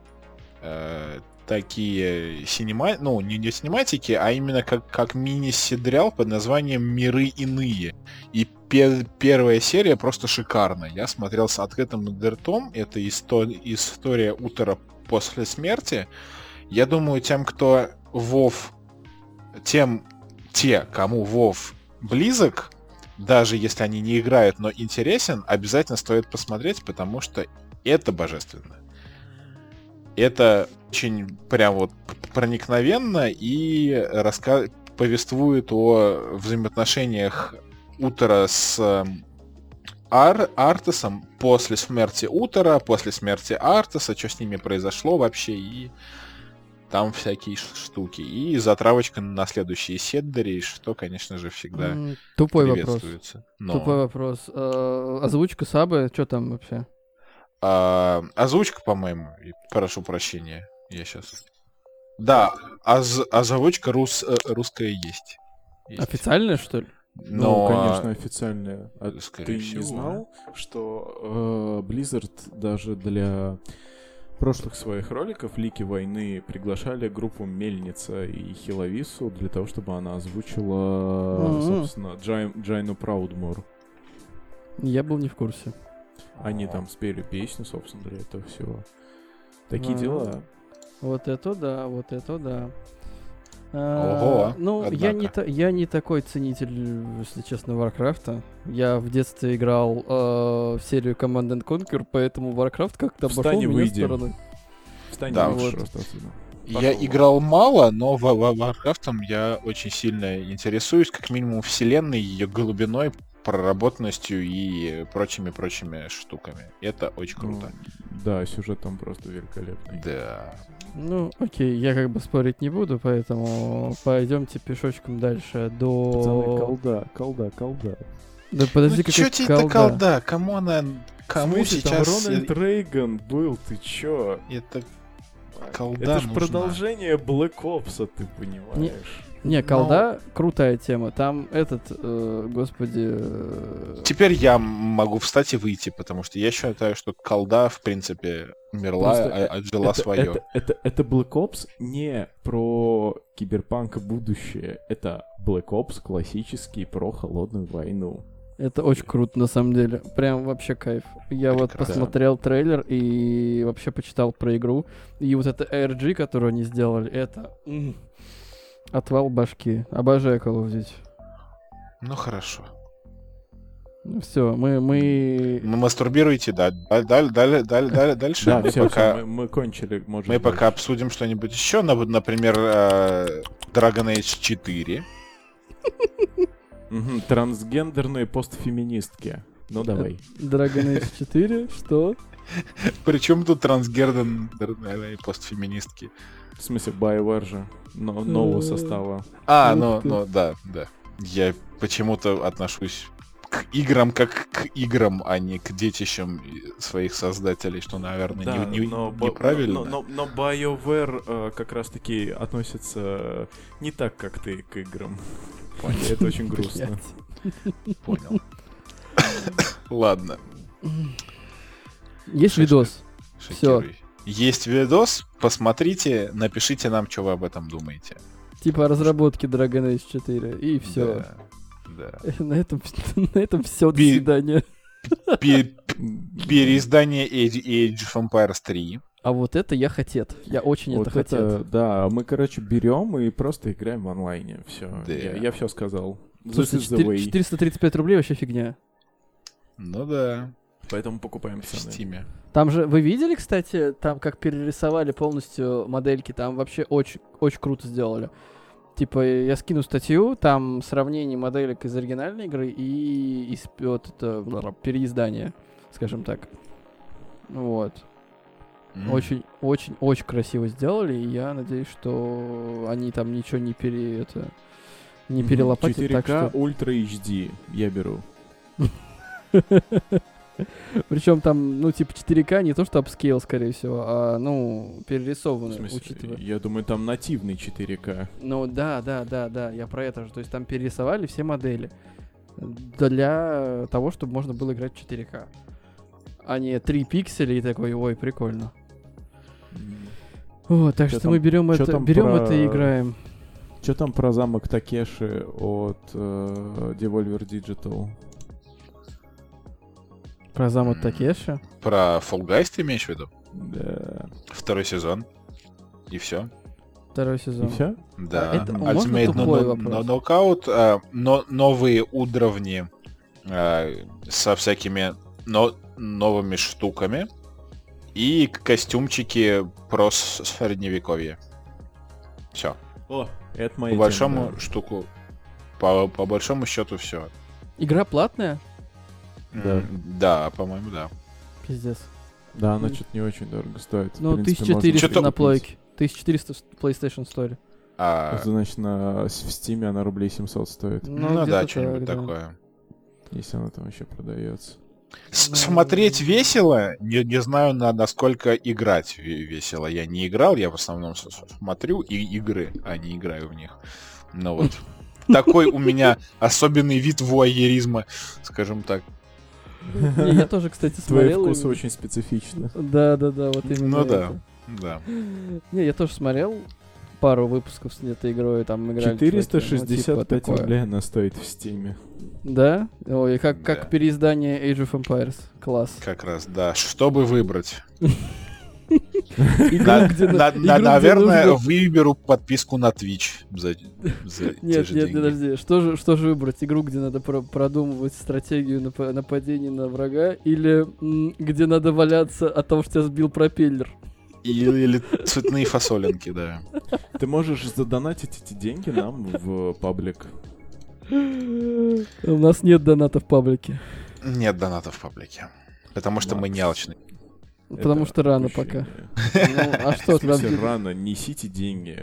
Speaker 3: э, такие синема... ну, не, не синематики, а именно как, как мини-сериал под названием «Миры иные». И пе- первая серия просто шикарная. Я смотрел с открытым ртом. Это исто- история утра после смерти. Я думаю, тем, кто Вов, тем, те, кому Вов близок, даже если они не играют, но интересен, обязательно стоит посмотреть, потому что это божественно. Это очень прям вот проникновенно и раска... повествует о взаимоотношениях Утора с эм, Ар Артесом после смерти Утора, после смерти Артеса, что с ними произошло вообще, и там всякие штуки. И затравочка на следующие седдери, что, конечно же, всегда
Speaker 1: Тупой вопрос.
Speaker 3: Но,
Speaker 1: Тупой вопрос. Э, Озвучка Сабы, что там вообще?
Speaker 3: А, озвучка, по-моему, прошу прощения, я сейчас... Да, оз- озвучка рус, э, русская есть. Есть.
Speaker 1: Официальная, что ли?
Speaker 2: Ну,
Speaker 3: Но,
Speaker 2: конечно, официальная. А
Speaker 3: скорее
Speaker 2: ты
Speaker 3: всего,
Speaker 2: не знал, что э, Blizzard даже для прошлых своих роликов Лики войны приглашали группу Мельница и Хиловису для того, чтобы она озвучила,
Speaker 1: Мгм.
Speaker 2: собственно, Джай- Джайну Праудмор.
Speaker 1: Я был не в курсе.
Speaker 2: Они там спели песню, собственно, для этого всего. Такие
Speaker 1: А.
Speaker 2: дела.
Speaker 1: Вот это да, вот это да. А,
Speaker 3: Ого,
Speaker 1: ну, я не, та- я не такой ценитель, если честно, Варкрафта. Я в детстве играл э, в серию Command and Conquer, поэтому Warcraft как-то обошел меня
Speaker 2: выйди.
Speaker 1: стороной.
Speaker 2: Встань
Speaker 3: Да,
Speaker 1: вот.
Speaker 3: Я играл мало, но в в- Warcraft я очень сильно интересуюсь, как минимум вселенной, ее глубиной, проработанностью и прочими-прочими штуками. Это очень круто.
Speaker 2: Ну, да, сюжет там просто великолепный.
Speaker 3: Да.
Speaker 1: Ну, окей, я как бы спорить не буду, поэтому пойдемте пешочком дальше до...
Speaker 2: Пацаны, колда, колда, колда.
Speaker 1: Да подожди,
Speaker 3: ну,
Speaker 1: какая
Speaker 3: чё тебе это колда? Кому она... Кому
Speaker 2: смысле,
Speaker 3: сейчас...
Speaker 2: Там Рональд Рейган был, ты чё?
Speaker 3: Это колда
Speaker 2: Это ж
Speaker 3: нужна.
Speaker 2: продолжение Black Ops, ты понимаешь.
Speaker 1: Не, колда крутая тема. Там этот, э, господи... э,
Speaker 3: Теперь я могу встать и выйти, потому что я считаю, что колда, в принципе, умерла,
Speaker 2: Просто
Speaker 3: а- отжила
Speaker 2: это,
Speaker 3: свое.
Speaker 2: Это, это, это Black Ops не про киберпанк будущее. Это Black Ops классический про холодную войну.
Speaker 1: Это очень круто, на самом деле. Прям вообще кайф. Я вот
Speaker 3: Прекрасно.
Speaker 1: посмотрел трейлер и вообще почитал про игру. И вот это ARG, которую они сделали, это... Отвал башки. Обожаю Call of Duty.
Speaker 3: Ну хорошо.
Speaker 1: все, мы, мы...
Speaker 3: Ну, мастурбируйте, да. Даль- даль- даль- даль- даль- Дальше
Speaker 2: Да,
Speaker 3: мы
Speaker 2: все,
Speaker 3: пока...
Speaker 2: мы, мы кончили, может
Speaker 3: Мы
Speaker 2: быть.
Speaker 3: пока обсудим что-нибудь еще, нап- например, э, Dragon Age 4.
Speaker 2: Мгм, трансгендерные постфеминистки. Ну давай.
Speaker 1: Dragon Age 4, что?
Speaker 3: Причем тут трансгендерные постфеминистки.
Speaker 2: В смысле, BioWare же. но- нового
Speaker 1: Э.
Speaker 2: состава.
Speaker 3: А, ну, ну, да, да. Я почему-то отношусь к играм как к играм, а не к детищам и- своих создателей, что, наверное,
Speaker 2: Да,
Speaker 3: не- не-
Speaker 2: но,
Speaker 3: неправильно.
Speaker 2: Но, но, но BioWare э, как раз-таки относится не так, как ты к играм. И это очень грустно.
Speaker 3: Понял. Ладно.
Speaker 1: Есть
Speaker 3: Шишка.
Speaker 1: видос.
Speaker 3: Шокируй. Есть видос, посмотрите, напишите нам, что вы об этом думаете.
Speaker 1: Типа разработки Dragon Age 4. И все.
Speaker 3: Да. да.
Speaker 1: На этом, на этом все. До свидания.
Speaker 3: Пе- Переиздание Age, Age of Empires 3.
Speaker 1: А вот это я хотел. Я очень
Speaker 2: Вот
Speaker 1: это хотел.
Speaker 2: это, да, мы, короче, берем и просто играем в онлайне. Все,
Speaker 3: Да.
Speaker 2: я, все сказал.
Speaker 1: Слушай,
Speaker 2: is the
Speaker 1: 4
Speaker 2: way.
Speaker 1: 435 рублей вообще фигня.
Speaker 3: Ну да,
Speaker 2: Поэтому покупаем
Speaker 3: в стиме.
Speaker 1: Там же, вы видели, кстати, там как перерисовали полностью модельки, там вообще очень, очень круто сделали. Типа, я скину статью, там сравнение моделек из оригинальной игры и из вот это, бла-бла, переиздания, скажем так. Вот.
Speaker 3: М.
Speaker 1: Очень, очень, очень красиво сделали, и я надеюсь, что они там ничего не пере, это, не перелопатят,
Speaker 2: 4К
Speaker 1: так что...
Speaker 2: Ultra HD я беру.
Speaker 1: Причем там, ну, типа 4К не то, что upscale, скорее всего, а, ну, перерисованный, учитывая.
Speaker 2: я думаю, там нативный 4К.
Speaker 1: Ну, да, да, да, да, я про это же. То есть там перерисовали все модели для того, чтобы можно было играть в 4К. А не 3 пикселя и такой, ой, прикольно. Вот, так
Speaker 2: Чё
Speaker 1: что
Speaker 2: там-
Speaker 1: мы берем это, берем
Speaker 2: про-
Speaker 1: это и играем.
Speaker 2: Что там про замок Такеши от э, Devolver Digital?
Speaker 1: Про замок
Speaker 3: М.
Speaker 1: Такеши.
Speaker 3: Про Fall Guys ты имеешь в виду?
Speaker 2: Да.
Speaker 3: Второй сезон. И все.
Speaker 1: Второй
Speaker 2: И
Speaker 1: сезон.
Speaker 2: все?
Speaker 3: Да.
Speaker 1: это- можно
Speaker 3: Ultimate
Speaker 1: тупой
Speaker 3: No- No-? No- Knockout, а, но новые уровни а, со всякими но- новыми штуками и костюмчики про средневековье. Все.
Speaker 2: О, это моя
Speaker 3: По большому
Speaker 2: тема,
Speaker 3: штуку. По, по большому счету все.
Speaker 1: Игра платная?
Speaker 2: Да.
Speaker 3: Да, по-моему, да.
Speaker 1: Пиздец.
Speaker 2: да. Она что-то не очень дорого стоит.
Speaker 1: Ну,
Speaker 2: принципе,
Speaker 1: 1400
Speaker 3: Чё-то
Speaker 1: на плойке. 1400 в PlayStation Store.
Speaker 3: А.
Speaker 2: Значит, на, в Steam она рублей 700 стоит,
Speaker 3: ну,
Speaker 1: где-то
Speaker 3: да, что-нибудь такое.
Speaker 2: если она там еще продается.
Speaker 1: Ну,
Speaker 3: Смотреть весело, не, не знаю, на, насколько играть ве- весело. Я не играл, я в основном смотрю и игры, а не играю в них. Ну вот. Такой у меня особенный вид вуайеризма, скажем так.
Speaker 1: Не, Я тоже, кстати,
Speaker 2: Твои
Speaker 1: смотрел. и-
Speaker 2: вкусы очень специфичны.
Speaker 1: Да, да, да, вот именно.
Speaker 3: Ну да. Да.
Speaker 1: Не, я тоже смотрел пару выпусков с этой игрой, там играли. чуваки, ну, типа
Speaker 2: 465 рублей она стоит в Steam.
Speaker 1: Да? Ой, как, как
Speaker 3: Да.
Speaker 1: переиздание Age of Empires. Класс.
Speaker 3: Как раз, да. Чтобы выбрать. Наверное, выберу подписку на Twitch
Speaker 1: Нет, нет, подожди. Что же, что же выбрать? Игру, где надо про- продумывать стратегию нап- нападения на врага, или где надо валяться от того, что тебя сбил пропеллер?
Speaker 3: Или, цветные фасолинки, да.
Speaker 2: Ты можешь задонатить эти деньги нам в паблик.
Speaker 1: У нас нет доната в паблике.
Speaker 3: Нет донатов в паблике. Потому что мы не алчны.
Speaker 1: Потому что рано пока. Ну, а что делаешь?
Speaker 2: рано, несите деньги.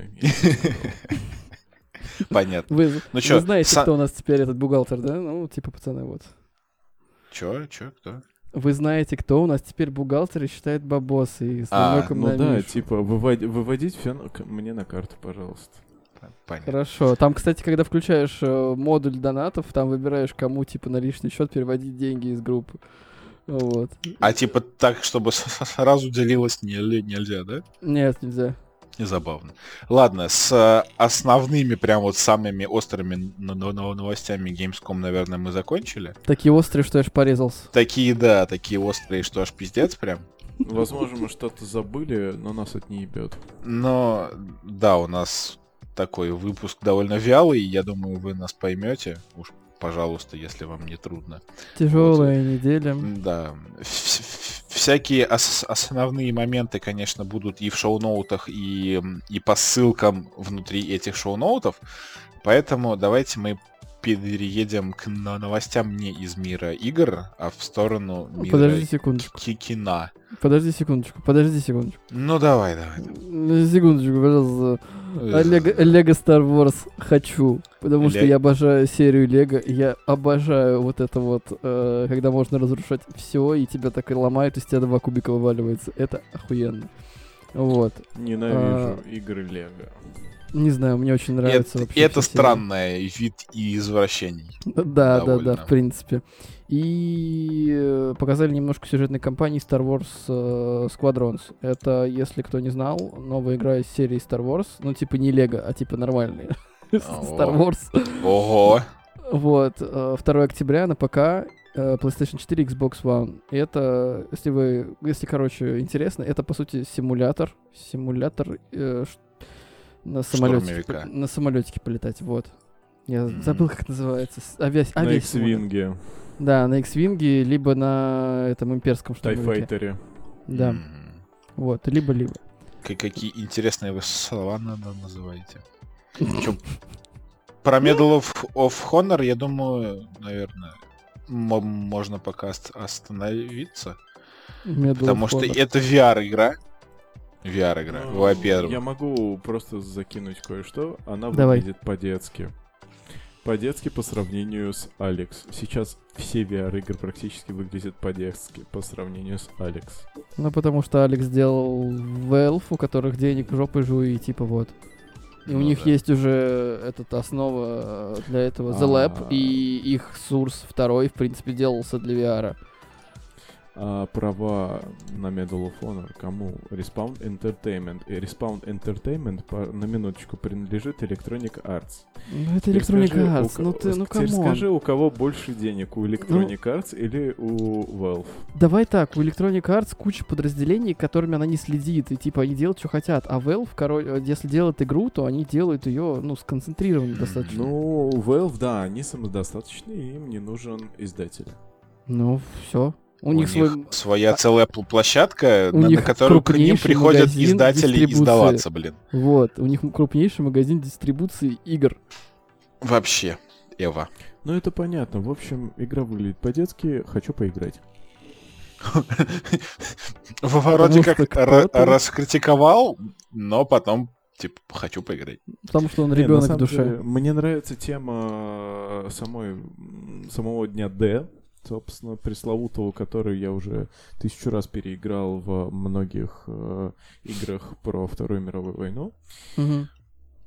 Speaker 3: Понятно.
Speaker 1: Вы,
Speaker 3: Ну
Speaker 1: вы
Speaker 3: чё,
Speaker 1: знаете,
Speaker 3: са-
Speaker 1: кто у нас теперь этот бухгалтер, да? Ну, типа, пацаны, вот.
Speaker 3: Чё, чё, кто?
Speaker 1: Вы знаете, кто у нас теперь бухгалтер и считает бабосы и с
Speaker 3: А,
Speaker 2: Ну
Speaker 1: на
Speaker 2: да,
Speaker 1: Мишу.
Speaker 2: типа, вывод- выводить все мне на карту, пожалуйста.
Speaker 3: Понятно.
Speaker 1: Хорошо. Там, кстати, когда включаешь э, модуль донатов, там выбираешь, кому, типа, на личный счет переводить деньги из группы. Вот.
Speaker 3: А типа так, чтобы сразу делилось не- нельзя, да?
Speaker 1: Нет, нельзя.
Speaker 3: Забавно. Ладно, с э, основными, прям вот самыми острыми новостями Gamescom, наверное, мы закончили.
Speaker 1: Такие острые, что я аж порезался.
Speaker 3: Такие, да, такие острые, что аж пиздец прям.
Speaker 2: Возможно, мы что-то забыли, но нас это не ебет.
Speaker 3: Но, да, у нас такой выпуск довольно вялый, я думаю, вы нас поймете. Уж, пожалуйста, если вам не трудно.
Speaker 1: Тяжелая неделя.
Speaker 3: Да. Вс- вс- Всякие ос- основные моменты, конечно, будут и в шоу-ноутах, и, и по ссылкам внутри этих шоу-ноутов. Поэтому давайте мы переедем к но- новостям не из мира игр, а в сторону мира
Speaker 1: Подожди секундочку.
Speaker 3: ки- кино.
Speaker 1: Подожди секундочку. Подожди секундочку.
Speaker 3: Ну давай, давай.
Speaker 1: Секундочку, пожалуйста. Лего, Star Wars хочу, потому что
Speaker 3: Ле-
Speaker 1: я обожаю серию Лего, я обожаю вот это вот, э, когда можно разрушать все, и тебя так и ломают, из тебя два кубика вываливается. Это охуенно. Вот.
Speaker 2: Ненавижу
Speaker 1: А.
Speaker 2: игры Лего.
Speaker 1: Не знаю, мне очень нравится
Speaker 3: Это,
Speaker 1: вообще.
Speaker 3: это странный вид извращений.
Speaker 1: Да, да, да,
Speaker 3: довольно.
Speaker 1: в принципе. И э, показали немножко сюжетной кампании Star Wars э, Squadrons. Это, если кто не знал, новая игра из серии Star Wars. Ну, типа не Лего, а типа нормальные. Star. Wars.
Speaker 3: Ого!
Speaker 1: Вот, э, 2 октября на ПК, э, PlayStation 4, Xbox One. И это, если вы, если, короче, интересно, это, по сути, симулятор. Симулятор э, на самолете. На самолетике полетать, вот. Я
Speaker 3: Мгм.
Speaker 1: забыл, как называется. С- Авиа...
Speaker 2: На. X-Wing,
Speaker 1: Да, на X-Wing, либо на этом имперском штурмовике.
Speaker 2: Тайфайтере.
Speaker 1: Да,
Speaker 3: М.
Speaker 1: вот, либо-либо.
Speaker 3: Какие интересные вы слова на- на- называете. Про Medal of, of Honor, я думаю, наверное, мо- можно пока ост- остановиться.
Speaker 1: Medal
Speaker 3: Потому что это VR-игра. VR-игра,
Speaker 2: Ну,
Speaker 3: во-первых.
Speaker 2: Я могу просто закинуть кое-что. Она
Speaker 1: Давай.
Speaker 2: выглядит по-детски. По-детски по сравнению с Алекс. Сейчас все VR-игры практически выглядят по-детски по сравнению с Алекс.
Speaker 1: Ну, потому что Alyx сделал Valve, у которых денег жопой жуй, и типа вот. И у
Speaker 3: Ну
Speaker 1: них
Speaker 3: да.
Speaker 1: есть уже этот основа для этого The Lab,
Speaker 2: А.
Speaker 1: и их Source второй, в принципе, делался для VR.
Speaker 2: А права на Medal of Honor кому? Respawn Entertainment. И Respawn Entertainment, по- на минуточку, принадлежит Electronic Arts.
Speaker 1: Ну, это Electronic
Speaker 2: скажи, у
Speaker 1: Arts,
Speaker 2: ко-
Speaker 1: ну ты, ну
Speaker 2: теперь
Speaker 1: come on.
Speaker 2: скажи, у кого больше денег,
Speaker 1: Ну,
Speaker 2: у Electronic Arts или у Valve?
Speaker 1: Давай так, у Electronic Arts куча подразделений, которыми она не следит, и типа они делают, что хотят. А Valve, короче, если делают игру, то они делают ее, ну, сконцентрированно достаточно.
Speaker 2: Ну, Valve, да, они самодостаточны, и им не нужен издатель.
Speaker 1: Ну, все. У,
Speaker 3: У
Speaker 1: них свой...
Speaker 3: своя целая пл- площадка,
Speaker 1: У
Speaker 3: на, на которую к ним приходят издатели
Speaker 1: дистрибуции.
Speaker 3: издаваться, блин.
Speaker 1: Вот, у них крупнейший магазин дистрибуции игр.
Speaker 3: Вообще, Эва.
Speaker 2: Ну, это понятно. В общем, игра выглядит по-детски, хочу поиграть.
Speaker 3: Вроде как раскритиковал, но потом, типа, хочу поиграть.
Speaker 1: Потому что он ребенок в душе.
Speaker 2: деле, мне нравится тема э, самой, самого дня D, собственно, пресловутого, который я уже тысячу раз переиграл в многих э, играх про Вторую мировую войну.
Speaker 1: Мгм.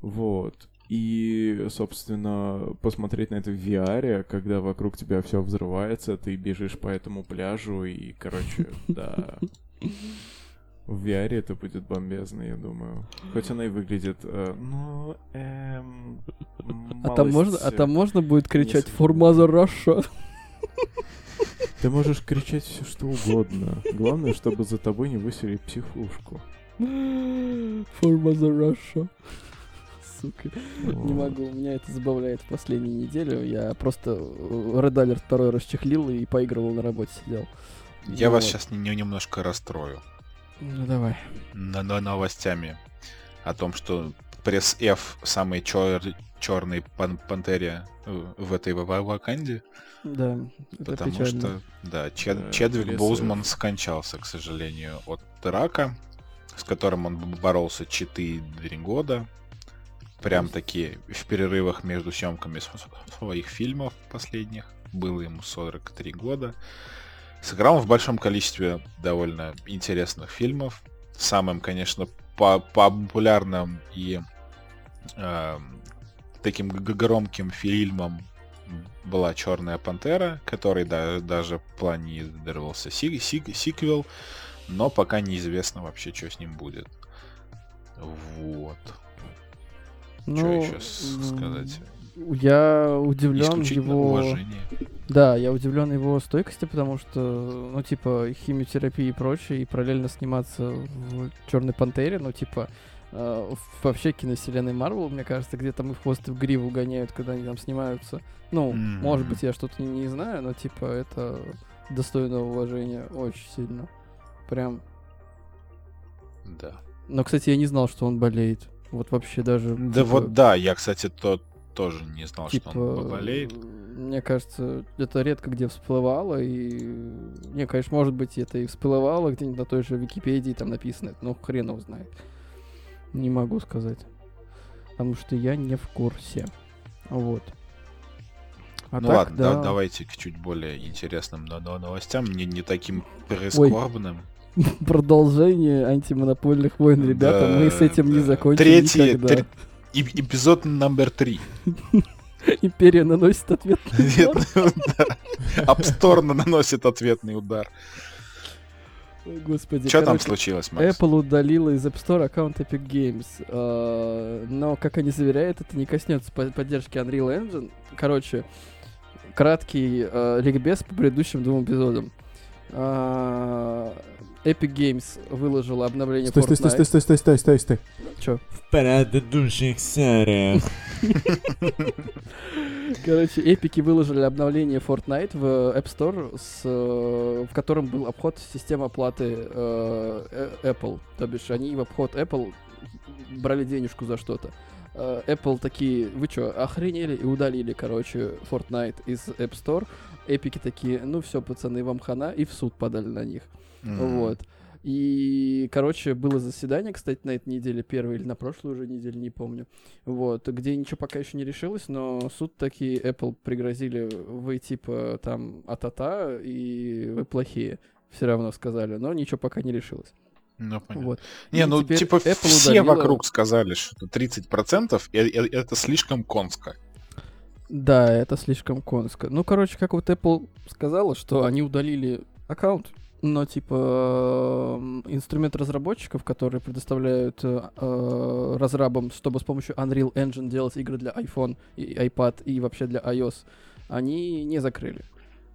Speaker 2: Вот. И, собственно, посмотреть на это в VR, когда вокруг тебя все взрывается, ты бежишь по этому пляжу, и, короче, да. В VR это будет бомбезно, я думаю. Хоть она и выглядит, э, ну, эм,
Speaker 1: А там можно, а там можно будет кричать Mother Russia.
Speaker 2: Ты можешь кричать все что угодно. Главное, чтобы за тобой не высели психушку.
Speaker 1: For Mother Russia. Сука. Не
Speaker 2: Вот.
Speaker 1: могу, меня это забавляет в последнюю неделю. Я просто э, Red Alert второй расчехлил и поигрывал на работе сидел.
Speaker 3: Я вас
Speaker 1: Вот.
Speaker 3: сейчас немножко расстрою.
Speaker 1: Ну давай.
Speaker 3: на, на- новостями о том, что пресс F самый чер- черной пан пантере э, в этой ва- Ваканде.
Speaker 1: Да, это
Speaker 3: Потому
Speaker 1: печально.
Speaker 3: что, да, Чед-
Speaker 2: Да,
Speaker 3: Чедвик
Speaker 2: леса-
Speaker 3: Боузман скончался, к сожалению, от рака, с которым он боролся 4 года. Прям таки в перерывах между съемками св- своих фильмов последних. Было ему 43 года. Сыграл он в большом количестве довольно интересных фильмов. Самым, конечно, по популярным и эм, таким громким фильмом была Черная пантера, который да- даже планировался си- си- сиквел, но пока неизвестно вообще, что с ним будет. Вот. Что
Speaker 1: Ну,
Speaker 3: еще с- сказать?
Speaker 1: Я удивлен его...
Speaker 3: уважение.
Speaker 1: Да, я удивлен его стойкости, потому что, ну, типа, химиотерапия и прочее, и параллельно сниматься в Черной Пантере, ну, типа, вообще киновселенной Марвел, мне кажется, где там и в хвост и в гриву гоняют, когда они там снимаются. Ну,
Speaker 3: Мгм.
Speaker 1: может быть, я что-то не, не знаю, но, типа, это достойно уважения очень сильно. Прям.
Speaker 3: Да.
Speaker 1: Но, кстати, я не знал, что он болеет. Вот вообще даже...
Speaker 3: Да
Speaker 1: типа,
Speaker 3: вот да, я, кстати, то, тоже не знал,
Speaker 1: типа,
Speaker 3: что он болеет.
Speaker 1: Мне кажется, это редко где всплывало, и... Не, конечно, может быть, это и всплывало где-нибудь на той же Википедии, там написано, но хрен его знает. Не могу сказать. Потому что я не в курсе. Вот. А
Speaker 3: ну
Speaker 1: так,
Speaker 3: ладно, да,
Speaker 1: да.
Speaker 3: давайте к чуть более интересным но- но- новостям, не, не таким прискорбным.
Speaker 1: Продолжение антимонопольных войн, ребята.
Speaker 3: Да,
Speaker 1: Мы с этим не
Speaker 3: да.
Speaker 1: закончим
Speaker 3: Третий,
Speaker 1: никогда.
Speaker 3: тр- эпизод номер три.
Speaker 1: Империя наносит ответ.
Speaker 3: Апсторно наносит ответный удар.
Speaker 1: Господи.
Speaker 3: Что там случилось, Макс?
Speaker 1: Apple удалила из App Store аккаунт Epic Games. э, Но, как они заверяют, это не коснется по- поддержки Unreal Engine. Короче, краткий э, ликбез по предыдущим двум эпизодам. Epic Games выложила обновление
Speaker 4: Стой, стой,
Speaker 1: Fortnite.
Speaker 4: стой, стой, стой, стой, стой, стой.
Speaker 1: Чё?
Speaker 5: В предыдущих сериях.
Speaker 1: Короче, эпики выложили обновление Fortnite в App Store, с, э, в котором был обход системы оплаты э, э, Apple. То бишь, они в обход Apple брали денежку за что-то. Э, Apple такие, вы чё, охренели и удалили, короче, Fortnite из App Store. Эпики такие, ну все, пацаны, вам хана, и в суд подали на них.
Speaker 3: М.
Speaker 1: Вот. И, короче, было заседание, кстати, на этой неделе, первой или на прошлой уже неделе, не помню. Вот, где ничего пока еще не решилось, но суд такие Apple пригрозили, вы типа там а-та-та, и вы плохие. Все равно сказали, но ничего пока не решилось.
Speaker 3: Ну, понятно.
Speaker 1: Вот.
Speaker 3: Не,
Speaker 1: И
Speaker 3: ну, типа,
Speaker 1: Apple
Speaker 3: все
Speaker 1: удалила-
Speaker 3: вокруг сказали, что 30% и- и- это слишком конско.
Speaker 1: Да, это слишком конско. Ну, короче, как вот Apple сказала, что они удалили аккаунт, но типа м, инструмент разработчиков, которые предоставляют э, э, разрабам, чтобы с помощью Unreal Engine делать игры для iPhone и iPad и вообще для iOS, они не закрыли.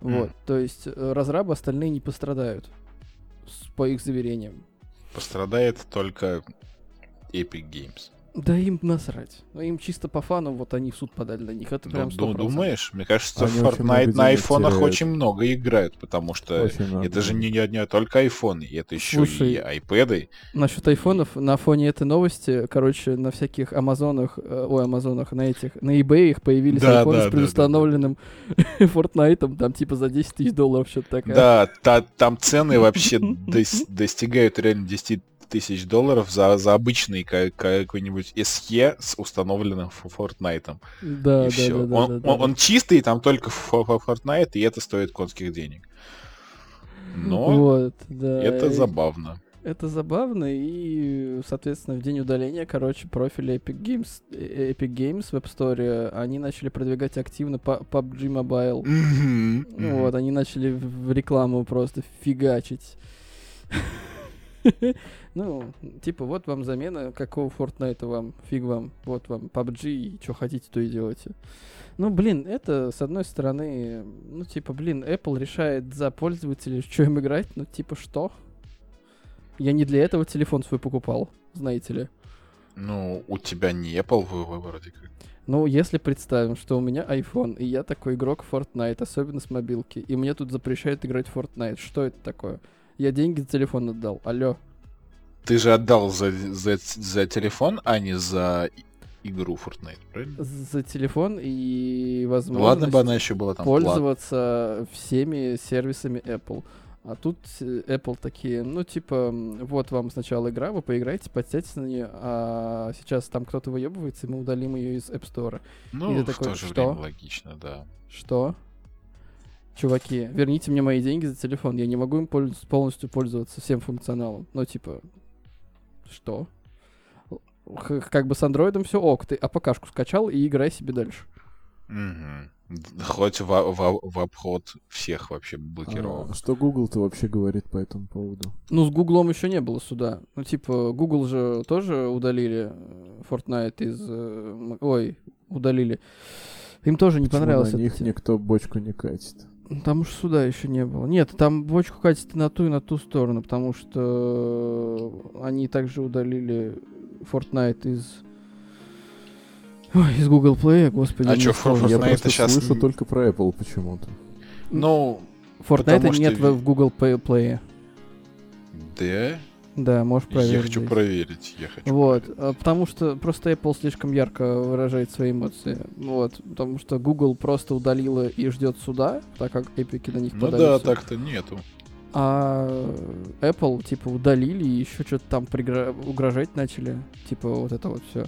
Speaker 3: М.
Speaker 1: Вот, то есть э, разрабы остальные не пострадают, по их заверениям.
Speaker 3: Пострадает только Epic Games.
Speaker 1: Да им насрать. Ну, им чисто по фану, вот они в суд подали на них. Это
Speaker 3: Ну,
Speaker 1: прям
Speaker 3: ду-
Speaker 1: 100%.
Speaker 3: думаешь? Мне кажется,
Speaker 4: Они
Speaker 3: Fortnite на айфонах
Speaker 4: теряют.
Speaker 3: очень много играют, потому что
Speaker 4: Очень много.
Speaker 3: это же не, не, не только айфоны, это еще
Speaker 1: Слушай,
Speaker 3: и айпэды.
Speaker 1: Насчет айфонов, на фоне этой новости, короче, на всяких Амазонах, э, ой, Амазонах, на этих, на eBay их появились
Speaker 3: Да,
Speaker 1: айфоны
Speaker 3: да,
Speaker 1: с
Speaker 3: да,
Speaker 1: предустановленным Fortnite, там типа за 10 тысяч долларов что-то такое.
Speaker 3: Да, та- там цены вообще дос- достигают реально 10 тысяч долларов за, за обычный ка- какой-нибудь SE с установленным Fortnite.
Speaker 1: да,
Speaker 3: и
Speaker 1: да,
Speaker 3: все.
Speaker 1: да, да,
Speaker 3: он,
Speaker 1: да, да,
Speaker 3: он- он чистый, там только Fortnite, и это стоит конских денег. Но
Speaker 1: Вот, да.
Speaker 3: это забавно.
Speaker 1: Это забавно, и, соответственно, в день удаления, короче, профили Epic Games, э, Epic Games в App Store, они начали продвигать активно PUBG Mobile. Ну
Speaker 3: мгм.
Speaker 1: Вот, они начали в рекламу просто фигачить. Ну, типа, вот вам замена, какого Fortnite вам, фиг вам, вот вам PUBG, и что хотите, то и делайте. Ну, блин, это, с одной стороны, ну, типа, блин, Apple решает за пользователей, что им играть, ну, типа, что? Я не для этого телефон свой покупал, знаете ли.
Speaker 3: Ну, у тебя не Apple вы- вы вроде как.
Speaker 1: Ну, если представим, что у меня iPhone, и я такой игрок Fortnite, особенно с мобилки, и мне тут запрещают играть в Fortnite, что это такое? Я деньги за телефон отдал, алло.
Speaker 3: Ты же отдал за, за, за телефон, а не за игру Fortnite, правильно?
Speaker 1: За телефон и возможность
Speaker 3: ладно бы она еще была там
Speaker 1: пользоваться всеми сервисами Apple. А тут э, Apple такие, ну, типа, вот вам сначала игра, вы поиграете, подсядьте на нее, а сейчас там кто-то выебывается, и мы удалим ее из App Store.
Speaker 3: Ну,
Speaker 1: И ты
Speaker 3: в
Speaker 1: такой,
Speaker 3: то же
Speaker 1: что?
Speaker 3: время логично, да.
Speaker 1: Что? Чуваки, верните мне мои деньги за телефон. Я не могу им полностью пользоваться всем функционалом. Ну, типа, что? Как бы с андроидом все ок, ты АПКшку скачал и играй себе дальше.
Speaker 3: Д- Хоть в, а- в а- в обход всех вообще
Speaker 2: А
Speaker 3: блокировок.
Speaker 2: что Google-то вообще говорит по этому поводу?
Speaker 1: Ну, с Гуглом еще не было суда. Ну, типа, Google же тоже удалили э, Fortnite из... э, Ой, удалили. Им тоже не
Speaker 2: Почему
Speaker 1: понравилось
Speaker 2: на них
Speaker 1: это.
Speaker 2: никто бочку не катит.
Speaker 1: Там уж суда еще не было. Нет, там бочку катит на ту, и на ту сторону, потому что они также удалили Fortnite из... Ой, из Google Play, господи.
Speaker 3: А
Speaker 1: мне
Speaker 3: чё,
Speaker 1: сложно.
Speaker 2: Я
Speaker 3: Fortnite
Speaker 2: просто
Speaker 3: щас
Speaker 2: слышу только про Apple почему-то.
Speaker 3: Ну,
Speaker 1: Fortnite
Speaker 3: потому что
Speaker 1: нет в, Google. Play.
Speaker 3: да,
Speaker 1: Да, можешь
Speaker 3: я
Speaker 1: проверить.
Speaker 3: хочу
Speaker 1: здесь.
Speaker 3: проверить. Я хочу
Speaker 1: Вот,
Speaker 3: проверить.
Speaker 1: а, потому что просто Apple слишком ярко выражает свои эмоции. Вот, потому что Google просто удалила и ждет суда, так как эпики на них
Speaker 3: Ну
Speaker 1: подали
Speaker 3: да, так-то нету.
Speaker 1: А Apple, типа, удалили и еще что-то там пригра- угрожать начали. Типа, вот это вот все.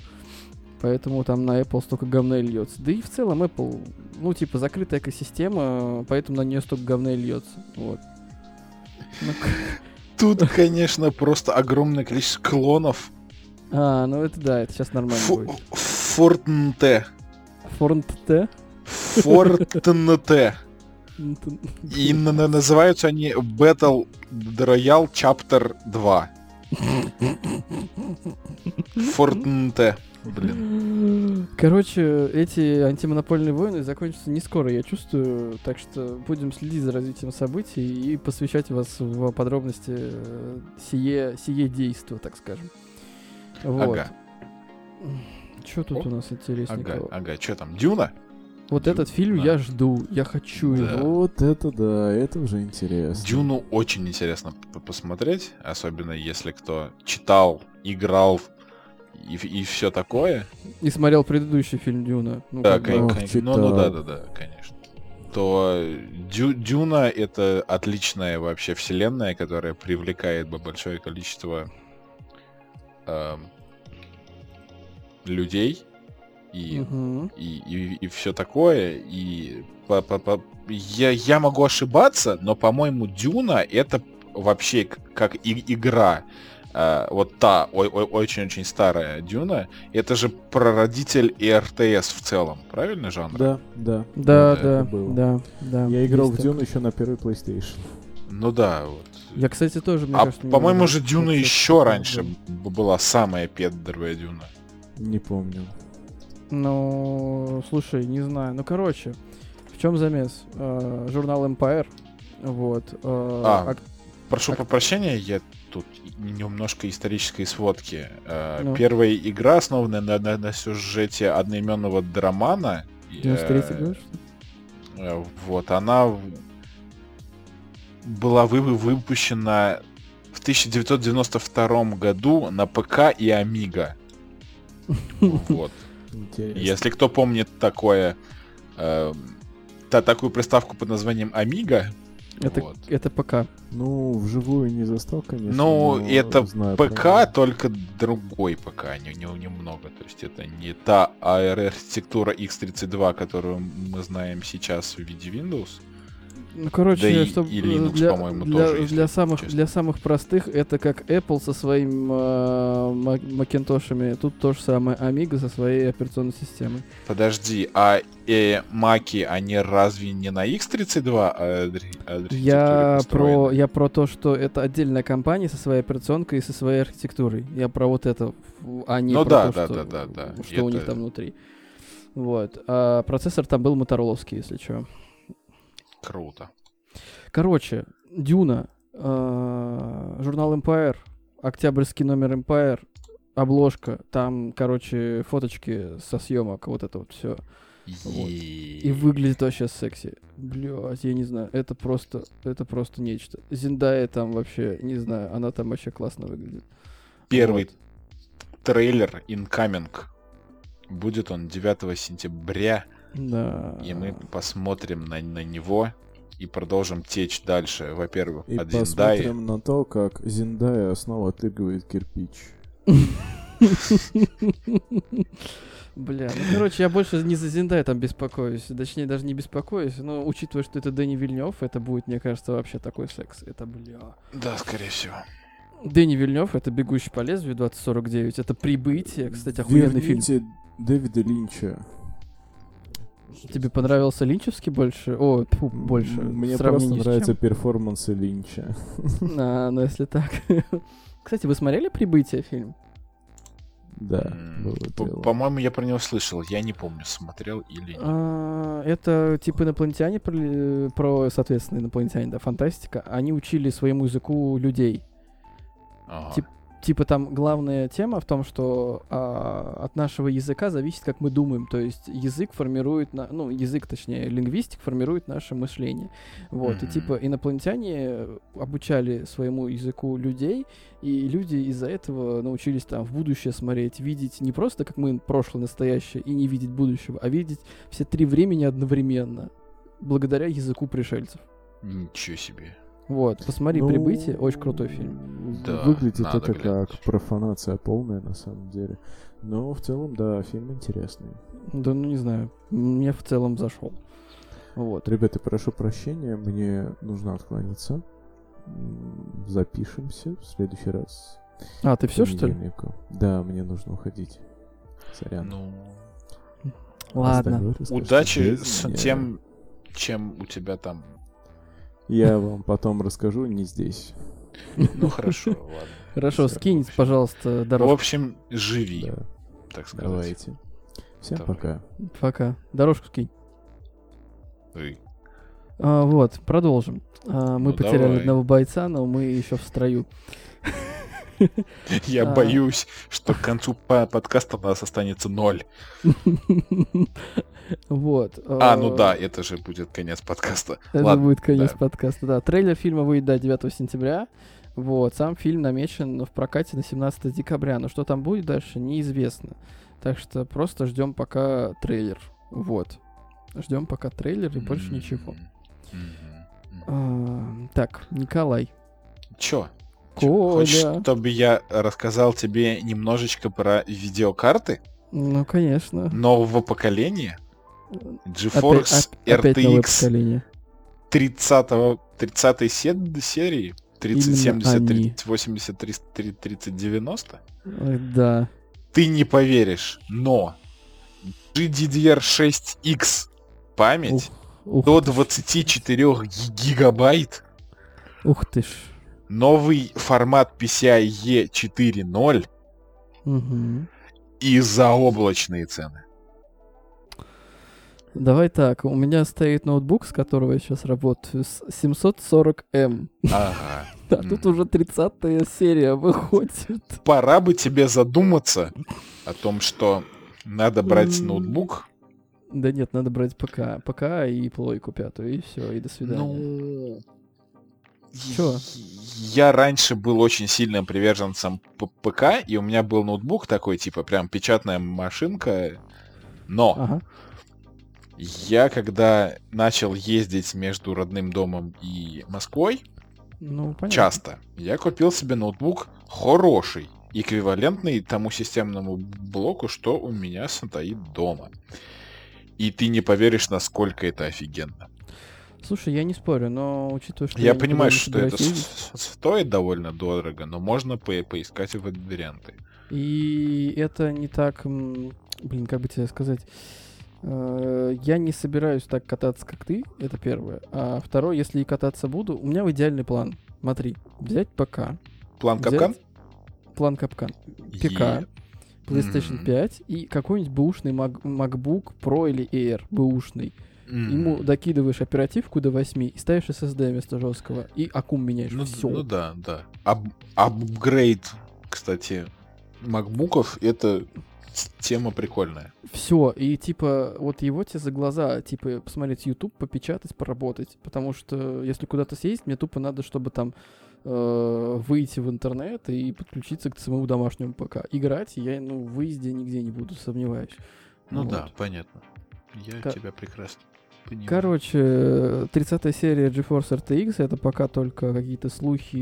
Speaker 1: Поэтому там на Apple столько говна и льется. Да и в целом Apple, ну, типа, закрытая экосистема, поэтому на нее столько говна и льется. Вот.
Speaker 3: Тут, конечно, просто огромное количество клонов.
Speaker 1: А, ну это да, это сейчас нормально
Speaker 3: Фу-
Speaker 1: будет.
Speaker 3: Фортнте.
Speaker 1: Форнт-Т?
Speaker 3: Фортнте. И на- на- называются они Battle Royale Chapter 2. Фортнте. Блин.
Speaker 1: Короче, эти антимонопольные войны закончатся не скоро, я чувствую, так что будем следить за развитием событий и посвящать вас в подробности э, сие, сие действо, так скажем. Вот.
Speaker 3: Ага,
Speaker 1: Что тут
Speaker 3: О,
Speaker 1: у нас интересненького?
Speaker 3: ага, ага. Что там, Дюна?
Speaker 1: Вот
Speaker 3: Дю-
Speaker 1: этот фильм
Speaker 3: да.
Speaker 1: я жду, я хочу
Speaker 3: Да.
Speaker 1: его.
Speaker 2: Вот это да, это уже интересно.
Speaker 3: Дюну очень интересно посмотреть, особенно если кто читал, играл и, все такое.
Speaker 1: И смотрел предыдущий фильм Дюна. Ну,
Speaker 3: Да,
Speaker 1: как
Speaker 3: кон- кон- ну, ну да, да, да, конечно. То Дю- Дюна это отличная вообще вселенная, которая привлекает бы большое количество эм, людей и
Speaker 1: Мгм.
Speaker 3: и, все такое. И по- по- по- я, я могу ошибаться, но, по-моему, Дюна это вообще как и- игра. А, вот та очень-очень старая Дюна, это же прародитель и РТС в целом, правильно жанр?
Speaker 2: Да, да.
Speaker 1: Да,
Speaker 3: это
Speaker 1: да,
Speaker 2: было.
Speaker 1: да, да.
Speaker 2: Я играл в. Дюну еще на первой PlayStation.
Speaker 3: Ну да, вот.
Speaker 1: Я, кстати, тоже, мне
Speaker 3: а
Speaker 1: кажется,
Speaker 3: по-моему же Дюна еще раньше
Speaker 1: да.
Speaker 3: была самая педровая Дюна.
Speaker 2: Не помню.
Speaker 1: Ну, слушай, не знаю. Ну, короче, в чем замес? Э, журнал Empire. Вот. э,
Speaker 3: А,
Speaker 1: ак-
Speaker 3: Прошу
Speaker 1: Так.
Speaker 3: прощения, я тут немножко исторической сводки. Э,
Speaker 1: Ну.
Speaker 3: Первая игра, основанная на, на- на сюжете одноименного драмана.
Speaker 1: 93-й
Speaker 3: э,
Speaker 1: год, что
Speaker 3: э, Вот, она была вы- выпущена в 1992 году на ПК и Амига. Вот.
Speaker 2: Интересно.
Speaker 3: Если кто помнит такое, э, та, такую приставку под названием Амига,
Speaker 1: Это,
Speaker 3: вот.
Speaker 1: это ПК.
Speaker 2: Ну, вживую не застал, конечно.
Speaker 3: Ну,
Speaker 2: но
Speaker 3: это
Speaker 2: знаю
Speaker 3: ПК,
Speaker 2: неё.
Speaker 3: только другой ПК, не, не- немного. То есть это не та AR-архитектура X32, которую мы знаем сейчас в виде Windows.
Speaker 1: Ну, короче,
Speaker 3: Да и-
Speaker 1: чтоб,
Speaker 3: и
Speaker 1: э,
Speaker 3: Linux,
Speaker 1: для,
Speaker 3: по-моему,
Speaker 1: для,
Speaker 3: тоже,
Speaker 1: для самых
Speaker 3: честно.
Speaker 1: для самых простых это как Apple со своим э, ма- макинтошами, тут то же самое Amiga со своей операционной системой.
Speaker 3: Подожди, а э, маки, они разве не на X32 адри- архитектуре
Speaker 1: Я
Speaker 3: построены?
Speaker 1: про я про то, что это отдельная компания со своей операционкой и со своей архитектурой. Я про вот это, а не
Speaker 3: Ну
Speaker 1: про
Speaker 3: да,
Speaker 1: то,
Speaker 3: да,
Speaker 1: что,
Speaker 3: да, да, да.
Speaker 1: что у них
Speaker 3: Это-
Speaker 1: там внутри. Вот. А процессор там был мотороловский, если что.
Speaker 3: Круто.
Speaker 1: Короче, Дюна, э, журнал Empire, октябрьский номер Empire, обложка, там, короче, фоточки со съемок, вот это вот все. Вот. И
Speaker 3: И
Speaker 1: выглядит вообще секси. Блять, я не знаю, это просто, это просто нечто. Зиндая там вообще, не знаю, она там вообще классно выглядит.
Speaker 3: Первый
Speaker 1: Вот.
Speaker 3: трейлер Incoming Будет он 9 сентября,
Speaker 1: Да.
Speaker 3: и мы посмотрим на, на него и продолжим течь дальше. Во-первых,
Speaker 2: И
Speaker 3: от Зиндаи.
Speaker 2: посмотрим на то, как Зиндая снова отыгрывает кирпич.
Speaker 1: Бля, ну короче, я больше не за Зиндай там беспокоюсь. Точнее, даже не беспокоюсь, но учитывая, что это Дэнни Вильнев, это будет, мне кажется, вообще такой секс. Это, бля.
Speaker 3: Да, скорее всего.
Speaker 1: Дэнни Вильнев это «Бегущий по лезвию» 2049. Это «Прибытие», кстати, охуенный фильм.
Speaker 2: Верните Дэвида Линча.
Speaker 1: Тебе понравился Линчевский больше? О, тьфу, больше.
Speaker 2: Мне просто нравятся перформансы Линча.
Speaker 1: А, ну если так. Кстати, вы смотрели «Прибытие» фильм?
Speaker 2: Да.
Speaker 3: По-моему, я про него слышал. Я не помню, смотрел или нет.
Speaker 1: А, Это типа инопланетяне, про, про, соответственно, инопланетяне, да, фантастика. Они учили своему языку людей.
Speaker 3: Ага.
Speaker 1: тип- Типа там главная тема в том, что а, от нашего языка зависит, как мы думаем. То есть язык формирует, на, ну, язык, точнее, лингвистик формирует наше мышление. Вот, и
Speaker 3: Мгм.
Speaker 1: типа инопланетяне обучали своему языку людей, и люди из-за этого научились там в будущее смотреть, видеть не просто как мы прошлое, настоящее, и не видеть будущего, а видеть все три времени одновременно, благодаря языку пришельцев.
Speaker 3: Ничего себе.
Speaker 1: Вот, посмотри
Speaker 2: Ну,
Speaker 1: «Прибытие», очень крутой фильм.
Speaker 3: Да,
Speaker 2: Выглядит
Speaker 3: надо
Speaker 2: это
Speaker 3: глянуть.
Speaker 2: как профанация полная на самом деле. Но в целом, да, фильм интересный.
Speaker 1: Да, ну не знаю, мне в целом зашел. Вот.
Speaker 2: Ребята, прошу прощения, мне нужно отклониться. Запишемся в следующий раз.
Speaker 1: А, ты все что ли?
Speaker 2: Да, мне нужно уходить. Сорян.
Speaker 3: Ну,
Speaker 1: Ладно.
Speaker 2: Остальное
Speaker 3: удачи с тем, чем у тебя там.
Speaker 2: Я вам потом расскажу, не здесь.
Speaker 3: Ну хорошо, ладно.
Speaker 1: Хорошо, скинь,
Speaker 3: в
Speaker 1: пожалуйста,
Speaker 3: В
Speaker 1: дорожку.
Speaker 3: общем, живи, так сказать.
Speaker 2: давайте. Всем пока.
Speaker 1: Пока. Дорожку скинь. А, вот, продолжим. А, мы
Speaker 3: Ну,
Speaker 1: потеряли
Speaker 3: давай.
Speaker 1: одного бойца, но мы еще в строю.
Speaker 3: Я
Speaker 1: А.
Speaker 3: боюсь, что к концу по- подкаста у нас останется ноль.
Speaker 1: Вот.
Speaker 3: А, ну да, это же будет конец подкаста.
Speaker 1: Это будет конец подкаста, да. Трейлер фильма выйдет да, 9 сентября. Вот, сам фильм намечен в прокате на 17 декабря, но что там будет дальше, неизвестно. Так что просто ждем пока трейлер. Вот. Ждем пока трейлер и больше ничего. А, так, Николай.
Speaker 3: Чё? Чё, Хочешь,
Speaker 1: Коля.
Speaker 3: чтобы я рассказал тебе немножечко про видеокарты
Speaker 1: Ну, конечно.
Speaker 3: нового поколения? GeForce
Speaker 1: оп- опять
Speaker 3: RTX
Speaker 1: поколение.
Speaker 3: 30 30 се- серии? 30,
Speaker 1: Именно
Speaker 3: 70,
Speaker 1: они.
Speaker 3: 30, 80, 30, 30, 90?
Speaker 1: Ой, Да.
Speaker 3: Ты не поверишь, но GDDR6X память
Speaker 1: Ух,
Speaker 3: до 24 ги- гигабайт,
Speaker 1: ух ты ж.
Speaker 3: Новый формат PCIe 4.0
Speaker 1: Мгм.
Speaker 3: и заоблачные цены.
Speaker 1: Давай так, у меня стоит ноутбук, с которого я сейчас работаю, с 740M.
Speaker 3: Ага.
Speaker 1: А тут уже 30 серия выходит.
Speaker 3: Пора бы тебе задуматься о том, что надо брать ноутбук.
Speaker 1: Да нет, надо брать ПК. ПК и плойку пятую, и все, и до свидания.
Speaker 3: Ну,
Speaker 1: Чё?
Speaker 3: Я раньше был очень сильным приверженцем ПК, и у меня был ноутбук такой, типа, прям печатная машинка. Но
Speaker 1: Ага.
Speaker 3: я, когда начал ездить между родным домом и Москвой,
Speaker 1: Ну, понятно.
Speaker 3: часто, я купил себе ноутбук хороший, эквивалентный тому системному блоку, что у меня стоит дома. И ты не поверишь, насколько это офигенно.
Speaker 1: Слушай, я не спорю, но учитывая, что
Speaker 3: Я
Speaker 1: никуда
Speaker 3: понимаю, что это с- стоит довольно дорого, но можно по- поискать варианты.
Speaker 1: И это не так, блин, как бы тебе сказать, Э, я не собираюсь так кататься, как ты, это первое. А второе, если и кататься буду, у меня идеальный план. Смотри, взять ПК,
Speaker 3: План
Speaker 1: взять
Speaker 3: капкан?
Speaker 1: план капкан, ПК, PlayStation
Speaker 3: Мгм.
Speaker 1: 5 и какой-нибудь бэушный Mac- MacBook Pro или Air бэушный.
Speaker 3: М.
Speaker 1: Ему докидываешь оперативку до 8 и ставишь SSD вместо жесткого, и аккум меняешь.
Speaker 3: Ну,
Speaker 1: Все.
Speaker 3: ну да, да. Ап- апгрейд, кстати, макбуков это тема прикольная.
Speaker 1: Все, и типа, вот его тебе за глаза, типа, посмотреть YouTube, попечатать, поработать. Потому что если куда-то съездить, мне тупо надо, чтобы там э, выйти в интернет и подключиться к своему домашнему ПК. Играть я, ну, в выезде нигде не буду, сомневаюсь.
Speaker 3: Ну
Speaker 1: Вот.
Speaker 3: да, понятно. Я
Speaker 1: Ка-
Speaker 3: тебя прекрасно понимаю.
Speaker 1: Короче, 30 серия GeForce RTX это пока только какие-то слухи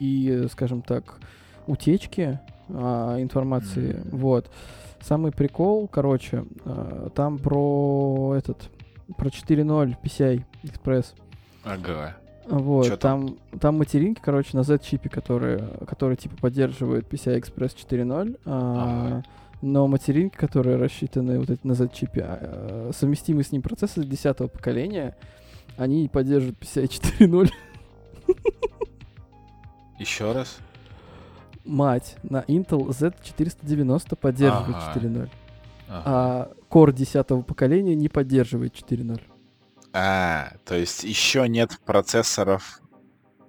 Speaker 1: и, скажем так, утечки а, информации.
Speaker 3: Мгм.
Speaker 1: Вот. Самый прикол, короче, а, там про этот, про 4.0 PCI Express.
Speaker 3: Ага.
Speaker 1: Вот,
Speaker 3: Чё там?
Speaker 1: там, там материнки, короче, на Z-чипе, которые, которые типа поддерживают PCI Express 4.0, а,
Speaker 3: Ага.
Speaker 1: Но материнки, которые рассчитаны вот эти на Z-чипе, а, совместимые с ним процессоры 10 поколения, они поддерживают PCI 4.0.
Speaker 3: Еще раз.
Speaker 1: Мать, на Intel Z490 поддерживает
Speaker 3: Ага.
Speaker 1: 4.0,
Speaker 3: Ага.
Speaker 1: а Core 10 поколения не поддерживает 4.0,
Speaker 3: А, то есть еще нет процессоров,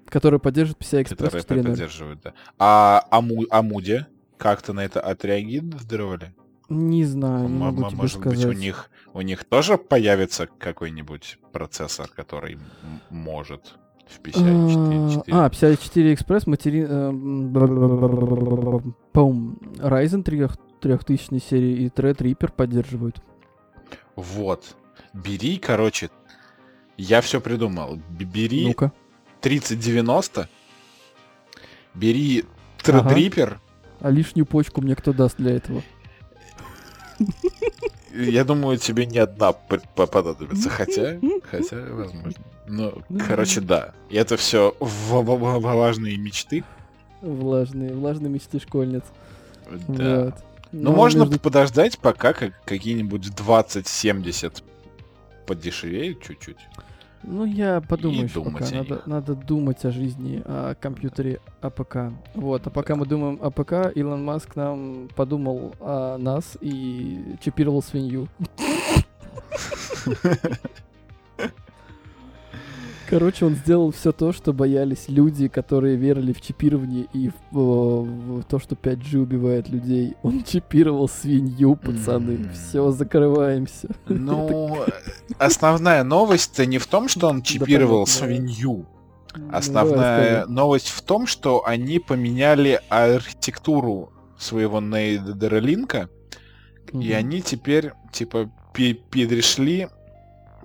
Speaker 1: которые поддерживают PCI Express
Speaker 3: которые
Speaker 1: 4.0.
Speaker 3: поддерживают. Да. А Аму- Амуде как-то на это отреагировали?
Speaker 1: Не знаю, не могу
Speaker 3: м-
Speaker 1: тебе
Speaker 3: Может
Speaker 1: сказать.
Speaker 3: быть, у них у них тоже появится какой-нибудь процессор, который м- может в PCI 4?
Speaker 1: А, 54 Express, матери... э. По-моему, Ryzen 3 3000 серии и Threadripper поддерживают.
Speaker 3: Вот. Бери, короче, я все придумал. Бери
Speaker 1: Ну-ка.
Speaker 3: 3090, бери
Speaker 1: Ага. А лишнюю почку мне кто даст для этого?
Speaker 3: Я думаю, тебе не одна понадобится, хотя, хотя, возможно. Ну, короче, да. И это все важные мечты.
Speaker 1: Влажные, влажные мечты школьниц.
Speaker 3: Да.
Speaker 1: Вот.
Speaker 3: Ну,
Speaker 1: Но
Speaker 3: можно
Speaker 1: между-
Speaker 3: подождать, пока как- какие-нибудь 2070 подешевеют чуть-чуть.
Speaker 1: Ну, я подумаю
Speaker 3: и
Speaker 1: еще пока.
Speaker 3: думать о
Speaker 1: Надо, надо думать о жизни, о компьютере, о ПК. Вот, а пока мы думаем о ПК, Илон Маск нам подумал о нас и чипировал свинью. Короче, он сделал все то, что боялись люди, которые верили в чипирование и в, о, в то, что 5G убивает людей. Он чипировал свинью, пацаны.
Speaker 3: М.
Speaker 1: Все, закрываемся.
Speaker 3: Ну, основная новость-то не в том, что он чипировал свинью.
Speaker 1: Ну,
Speaker 3: Основная новость в том, что они поменяли архитектуру своего нейролинка, и они теперь, типа, пе- перешли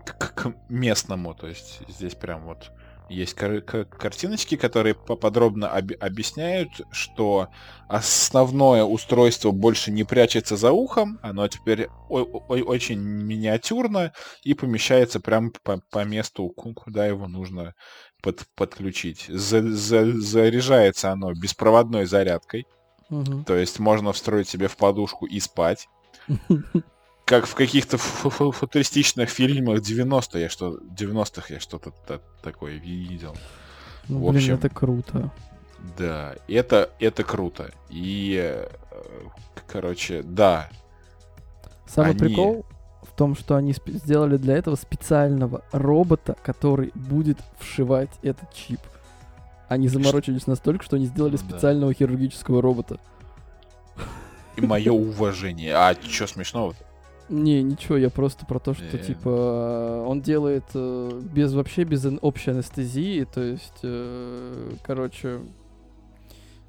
Speaker 3: к, к местному. То есть здесь прям вот есть кар- ка- картиночки, которые поподробно об- объясняют, что основное устройство больше не прячется за ухом, оно теперь о- о- очень миниатюрно и помещается прям по, по месту, ку- куда его нужно под- подключить. За- за- заряжается оно беспроводной зарядкой.
Speaker 1: Мгм.
Speaker 3: То есть можно встроить себе в подушку и спать. Как в каких-то фу- фу- футуристичных фильмах 90 я что 90-х я что-то та- такое видел.
Speaker 1: Ну,
Speaker 3: В
Speaker 1: блин,
Speaker 3: общем,
Speaker 1: это круто.
Speaker 3: Да, это, это круто. И, э, короче, да.
Speaker 1: Самый
Speaker 3: Они-
Speaker 1: прикол в том, что они сделали для этого специального робота, который будет вшивать этот чип. Они заморочились настолько, что они сделали
Speaker 3: Да.
Speaker 1: специального хирургического робота.
Speaker 3: И мое уважение. А чё смешного?
Speaker 1: Не, ничего, я просто про то, что
Speaker 3: Э.
Speaker 1: типа э, он делает э, без вообще без общей анестезии, то есть, э, короче,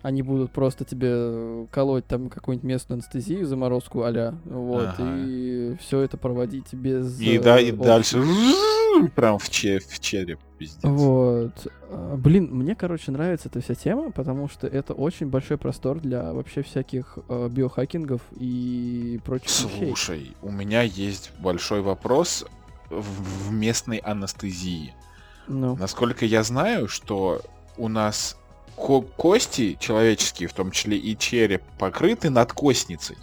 Speaker 1: они будут просто тебе э, колоть там какую-нибудь местную анестезию, заморозку а вот,
Speaker 3: Ага.
Speaker 1: и все это проводить без...
Speaker 3: И,
Speaker 1: э,
Speaker 3: да, и
Speaker 1: общей-
Speaker 3: дальше прям в, че- в череп, пиздец.
Speaker 1: Вот. А, Блин, мне, короче, нравится эта вся тема, потому что это очень большой простор для вообще всяких э, биохакингов и прочих вещей.
Speaker 3: Слушай, у меня есть большой вопрос в в местной анестезии.
Speaker 1: Ну,
Speaker 3: Насколько я знаю, что у нас ко- кости человеческие, в том числе и череп, покрыты надкостницей.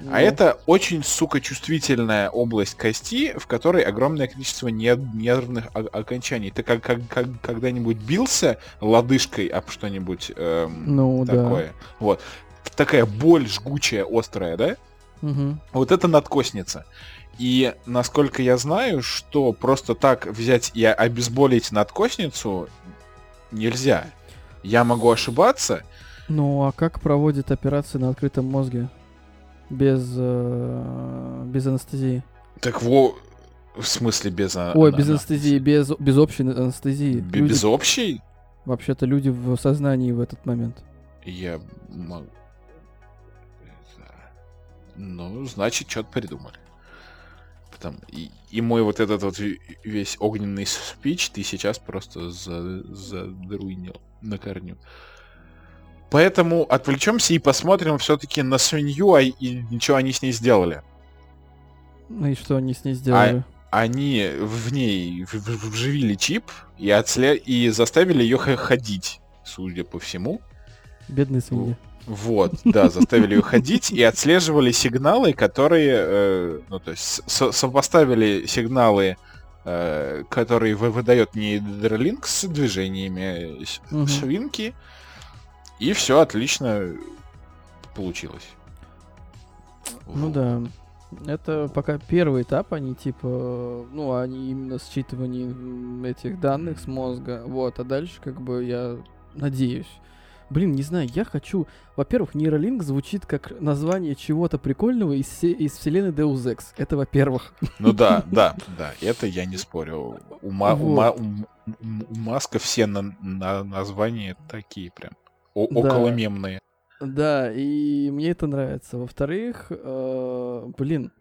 Speaker 1: Ну,
Speaker 3: А это очень, сука, чувствительная область кости, в которой огромное количество нер- нервных окончаний. Ты как, как, как- когда-нибудь бился лодыжкой об что-нибудь эм,
Speaker 1: Ну, да.
Speaker 3: такое? Вот. Такая боль жгучая, острая, да?
Speaker 1: Мгм.
Speaker 3: Вот это надкосница. И насколько я знаю, что просто так взять и обезболить надкосницу нельзя. Я могу ошибаться.
Speaker 1: Ну, а как проводят операции на открытом мозге? Без, э, без анестезии.
Speaker 3: Так во... В смысле без... а-
Speaker 1: Ой,
Speaker 3: ана-
Speaker 1: без анестезии, без, без общей анестезии.
Speaker 3: Бе-
Speaker 1: Люди-
Speaker 3: Без общей?
Speaker 1: Вообще-то люди в сознании в этот момент.
Speaker 3: Я могу... Ну, значит, что-то придумали. Потом, и, и мой вот этот вот ве- весь огненный спич ты сейчас просто за, задруинил на корню. Поэтому отвлечемся и посмотрим все-таки на свинью, а и ничего они с ней сделали.
Speaker 1: Ну и что они с ней сделали?
Speaker 3: Они в ней вживили чип и, отсле... и заставили ее ходить, судя по всему.
Speaker 1: Бедные свиньи.
Speaker 3: Вот, да, заставили ее ходить и отслеживали сигналы, которые, э, ну, то есть со- сопоставили сигналы, э, которые вы- выдает нейролинк с движениями
Speaker 1: Мгм.
Speaker 3: свинки, и все отлично получилось.
Speaker 1: Ну
Speaker 3: Вот.
Speaker 1: да. Это пока первый этап, они типа, ну, они именно считывание этих данных с мозга, вот, а дальше как бы я надеюсь. Блин, не знаю, я хочу... Во-первых, нейролинк звучит как название чего-то прикольного из, се- из вселенной Deus Ex. Это во-первых.
Speaker 3: Ну да, да, да, это я не спорю. У, Ма- у, Ма-
Speaker 1: Вот.
Speaker 3: у М- М- у Маска все на, на- названия такие прям. О-
Speaker 1: Да.
Speaker 3: около мемные.
Speaker 1: Да, и мне это нравится. Во-вторых, э, блин,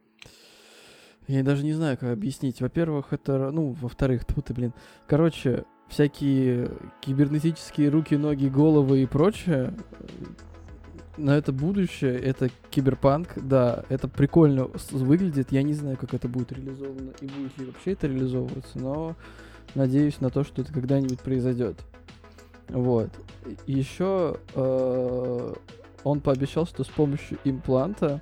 Speaker 1: я даже не знаю, как объяснить. Во-первых, это, ну, во-вторых, тут ты, блин. Короче, всякие кибернетические руки, ноги, головы и прочее. э, На это будущее, это киберпанк, да, это прикольно выглядит. Я не знаю, как это будет реализовано и будет ли вообще это реализовываться, но надеюсь на то, что это когда-нибудь произойдет. Вот. Еще он пообещал, что с помощью импланта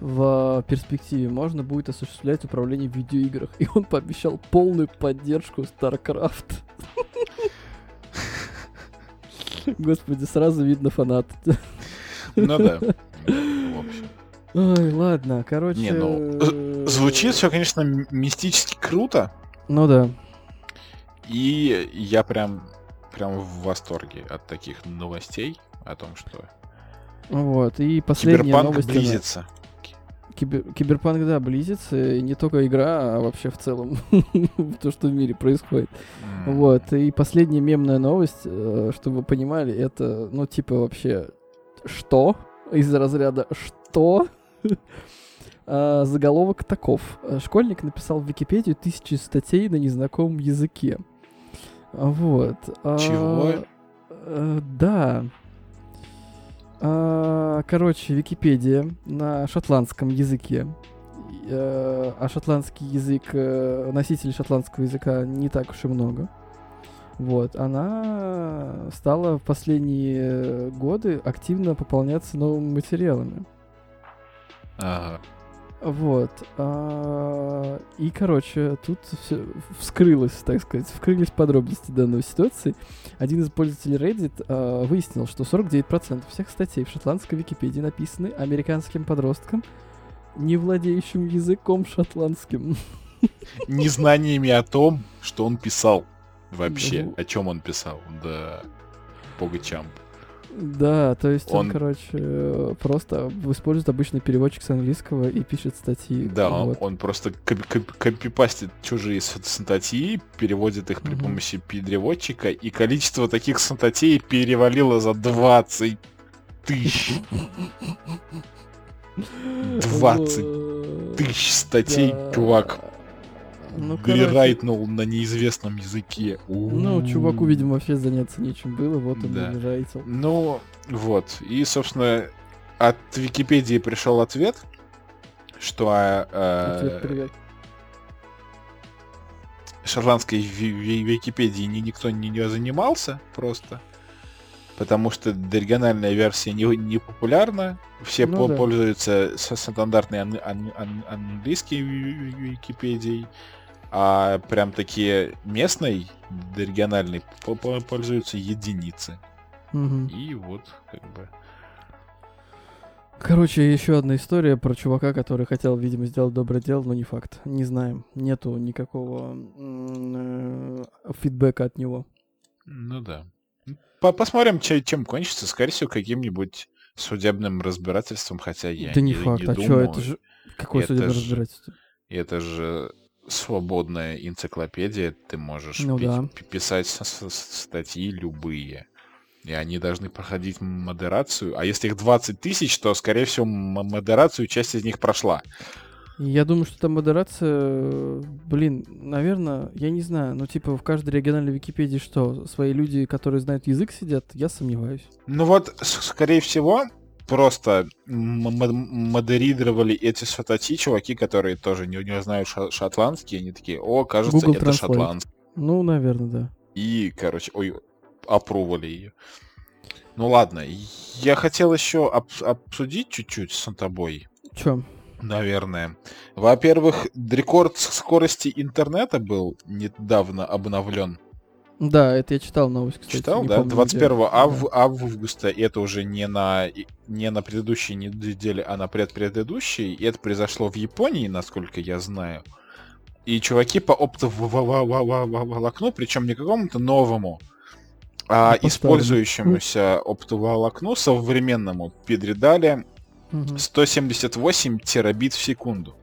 Speaker 1: в перспективе можно будет осуществлять управление в видеоиграх. И он пообещал полную поддержку StarCraft. Господи, сразу видно фанат.
Speaker 3: Ну да. В общем.
Speaker 1: Ой, ладно, короче...
Speaker 3: Не, ну,
Speaker 1: э,
Speaker 3: Звучит все, конечно, мистически круто.
Speaker 1: Ну да.
Speaker 3: И я прям, прям в восторге от таких новостей о том, что
Speaker 1: Вот, и последняя
Speaker 3: киберпанк
Speaker 1: новость...
Speaker 3: близится.
Speaker 1: Кибер- Киберпанк, да, близится, и не только игра, а вообще в целом то, что в мире происходит.
Speaker 3: М.
Speaker 1: Вот, и последняя мемная новость, э, чтобы вы понимали, это, ну, типа, вообще, что? Из разряда «что?» А, Заголовок таков. Школьник написал в Википедию тысячи статей на незнакомом языке. А, Вот. а,
Speaker 3: Чего?
Speaker 1: э, Да. А, Короче, Википедия на шотландском языке. Э, А шотландский язык, э, носителей шотландского языка не так уж и много. Вот, она стала в последние годы активно пополняться новыми материалами.
Speaker 3: Ага.
Speaker 1: Вот. а, И, короче, тут все вскрылось, так сказать, вскрылись подробности данной ситуации. Один из пользователей Reddit а, выяснил, что 49% всех статей в шотландской Википедии написаны американским подростком, не владеющим языком шотландским.
Speaker 3: Незнаниями о том, что он писал вообще.
Speaker 1: Ну.
Speaker 3: О чем он писал. Да. Погачам.
Speaker 1: Да, то есть он,
Speaker 3: Он-
Speaker 1: короче, просто использует обычный переводчик с английского и пишет статьи.
Speaker 3: Да, он,
Speaker 1: вот.
Speaker 3: он просто коп- коп- копипастит чужие статьи, переводит их при
Speaker 1: Мгм.
Speaker 3: помощи переводчика, и количество таких статей перевалило за 20 тысяч. 20
Speaker 1: Вот.
Speaker 3: тысяч статей, чувак,
Speaker 1: Ну, короче,
Speaker 3: перерайтнул на неизвестном языке.
Speaker 1: Ну, чуваку, видимо, вообще заняться нечем было, вот он
Speaker 3: Да.
Speaker 1: и райтил.
Speaker 3: Ну, вот. И, собственно, от Википедии пришел ответ, что э,
Speaker 1: Ответ привет.
Speaker 3: шотландской ви- ви- Википедии ни- никто не, занимался просто. Потому что региональная версия не, не популярна. Все
Speaker 1: Ну
Speaker 3: по-
Speaker 1: да.
Speaker 3: пользуются со стандартной ан- ан- ан- английской ви- ви- Википедией. А прям такие местной, региональной, по- по- пользуются единицы.
Speaker 1: Мгм.
Speaker 3: И вот, как бы...
Speaker 1: Короче, еще одна история про чувака, который хотел, видимо, сделать доброе дело, но не факт. Не знаем. Нету никакого э, фидбэка от него.
Speaker 3: Ну да. По- Посмотрим, че- чем кончится. Скорее всего, каким-нибудь судебным разбирательством, хотя я
Speaker 1: да не,
Speaker 3: не,
Speaker 1: факт,
Speaker 3: не
Speaker 1: а
Speaker 3: думаю.
Speaker 1: чё, это же... Какое
Speaker 3: Это
Speaker 1: судебное
Speaker 3: же-
Speaker 1: разбирательство?
Speaker 3: Это же свободная энциклопедия, ты можешь
Speaker 1: Ну
Speaker 3: пи-
Speaker 1: да.
Speaker 3: пи- писать статьи любые. И они должны проходить модерацию. А если их 20 тысяч, то, скорее всего, модерацию часть из них прошла.
Speaker 1: Я думаю, что там модерация, блин, наверное, я не знаю, ну типа в каждой региональной Википедии что, свои люди, которые знают язык, сидят? Я сомневаюсь.
Speaker 3: Ну вот, скорее всего, просто модерировали эти статьи чуваки, которые тоже не, не знают шотландский, они такие, о, кажется,
Speaker 1: Google
Speaker 3: это
Speaker 1: Translate.
Speaker 3: шотландский.
Speaker 1: Ну, наверное, да.
Speaker 3: И, короче, ой, опрували ее. Ну ладно, я хотел еще об- обсудить чуть-чуть с тобой,
Speaker 1: Чё?
Speaker 3: наверное. Во-первых, рекорд скорости интернета был недавно обновлен.
Speaker 1: Да, это я читал новость, кстати.
Speaker 3: Читал,
Speaker 1: не
Speaker 3: да?
Speaker 1: помню,
Speaker 3: 21
Speaker 1: где.
Speaker 3: ав-
Speaker 1: Да.
Speaker 3: августа, и это уже не на, не на предыдущей неделе, а на предпредыдущей. И это произошло в Японии, насколько я знаю. И чуваки по оптоволокну, причем не какому-то новому, а
Speaker 1: по
Speaker 3: использующемуся оптоволокну современному передали
Speaker 1: Мгм.
Speaker 3: 178 терабит в секунду.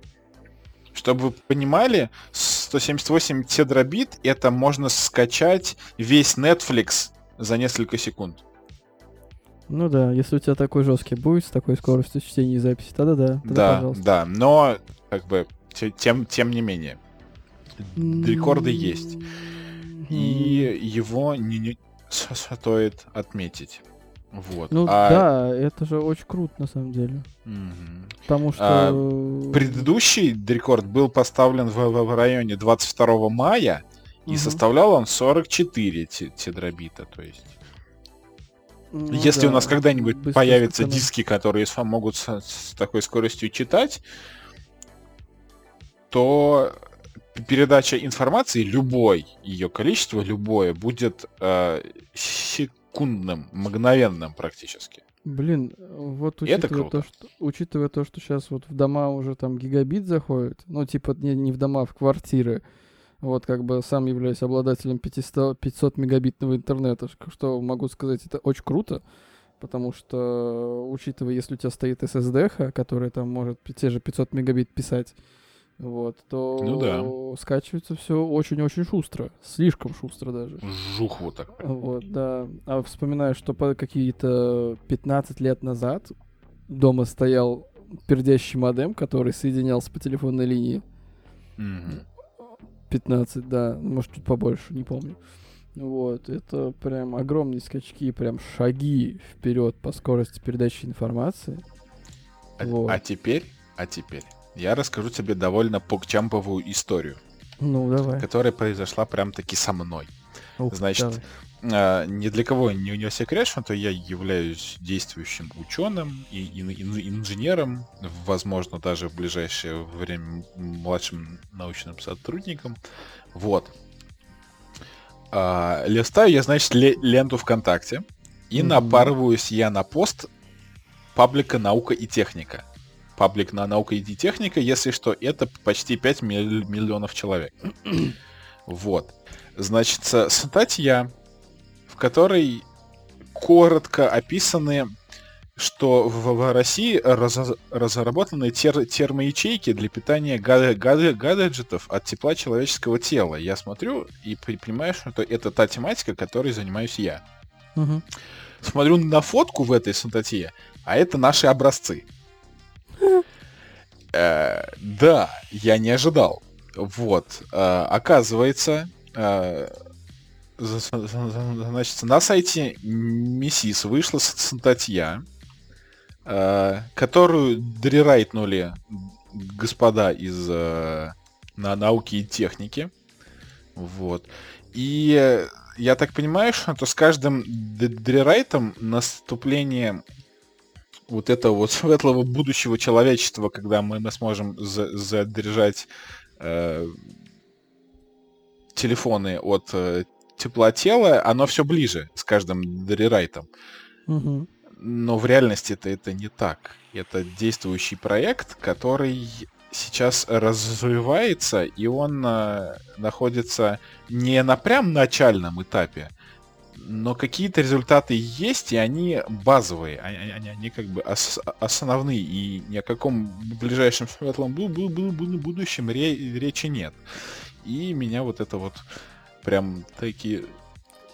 Speaker 3: Чтобы вы понимали, 178 терабит это можно скачать весь Netflix за несколько секунд.
Speaker 1: Ну да, если у тебя такой жесткий будет с такой скоростью чтения и записи, тогда да. Тогда,
Speaker 3: да,
Speaker 1: пожалуйста.
Speaker 3: да, но как бы те- тем, тем не менее. Рекорды есть. И его не, не стоит отметить. Вот.
Speaker 1: Ну
Speaker 3: А,
Speaker 1: да, это же очень круто на самом деле.
Speaker 3: мгм.
Speaker 1: Потому что...
Speaker 3: А, Предыдущий рекорд был поставлен в, в- районе 22 мая, и составлял он 44 те- тетрабита. То есть,
Speaker 1: Ну
Speaker 3: если у
Speaker 1: да,
Speaker 3: нас когда-нибудь
Speaker 1: быстро
Speaker 3: появятся
Speaker 1: сэкономить.
Speaker 3: диски, которые могут с, с такой скоростью читать, то передача информации, любой ее количество, любое, будет э, секундным, мгновенным практически.
Speaker 1: Блин, вот
Speaker 3: И это
Speaker 1: учитывая то,
Speaker 3: круто.
Speaker 1: что, учитывая то, что сейчас вот в дома уже там гигабит заходит, ну типа не, не в дома, а в квартиры, вот как бы сам являюсь обладателем 500, 500 мегабитного интернета, что могу сказать, это очень круто, потому что, учитывая, если у тебя стоит SSD, которая там может те же 500 мегабит писать, вот, то
Speaker 3: Ну да.
Speaker 1: скачивается все очень-очень шустро, слишком шустро даже.
Speaker 3: Жух вот так.
Speaker 1: Вот, да. А вспоминаю, что по какие-то 15 лет назад дома стоял пердящий модем, который соединялся по телефонной линии.
Speaker 3: Мгм.
Speaker 1: 15, да, может чуть побольше, не помню. Вот, это прям огромные скачки, прям шаги вперед по скорости передачи информации.
Speaker 3: А,
Speaker 1: Вот.
Speaker 3: а теперь, а теперь я расскажу тебе довольно покчамповую историю,
Speaker 1: Ну, давай.
Speaker 3: которая произошла прям таки со мной.
Speaker 1: Ух,
Speaker 3: значит,
Speaker 1: давай.
Speaker 3: А, ни для кого не, не секрет, что я являюсь действующим ученым и ин- ин- инженером, возможно, даже в ближайшее время младшим научным сотрудником. Вот. А, листаю я, значит, ле- ленту ВКонтакте, и
Speaker 1: Мгм.
Speaker 3: напарываюсь я на пост паблика «Наука и техника». Паблик на «Наука и техника», если что, это почти 5 миль- миллионов человек. Вот. Значит, статья, в которой коротко описаны, что в, России разо- разработаны тер- термоячейки для питания гад- гад- гаджетов от тепла человеческого тела. Я смотрю и понимаю, что это та тематика, которой занимаюсь я.
Speaker 1: Мгм.
Speaker 3: Смотрю на фотку в этой статье, а это наши образцы. Э, Да, я не ожидал. Вот, э, оказывается, э, значит, на сайте МИСИС вышла статья, которую дрерайтнули господа из на науки и техники. Вот. И я так понимаю, что то с каждым д- дрерайтом наступление вот этого вот светлого будущего человечества, когда мы, мы сможем за- задержать э, телефоны от э, тепла тела, оно все ближе с каждым дрерайтом.
Speaker 1: Мгм.
Speaker 3: Но в реальности это, это не так. Это действующий проект, который сейчас развивается, и он э, находится не на прям начальном этапе, но какие-то результаты есть, и они базовые, они, они, они как бы ос- основные, и ни о каком ближайшем светлом бу- бу- бу- бу- будущем ре- речи нет. И меня вот это вот прям такие...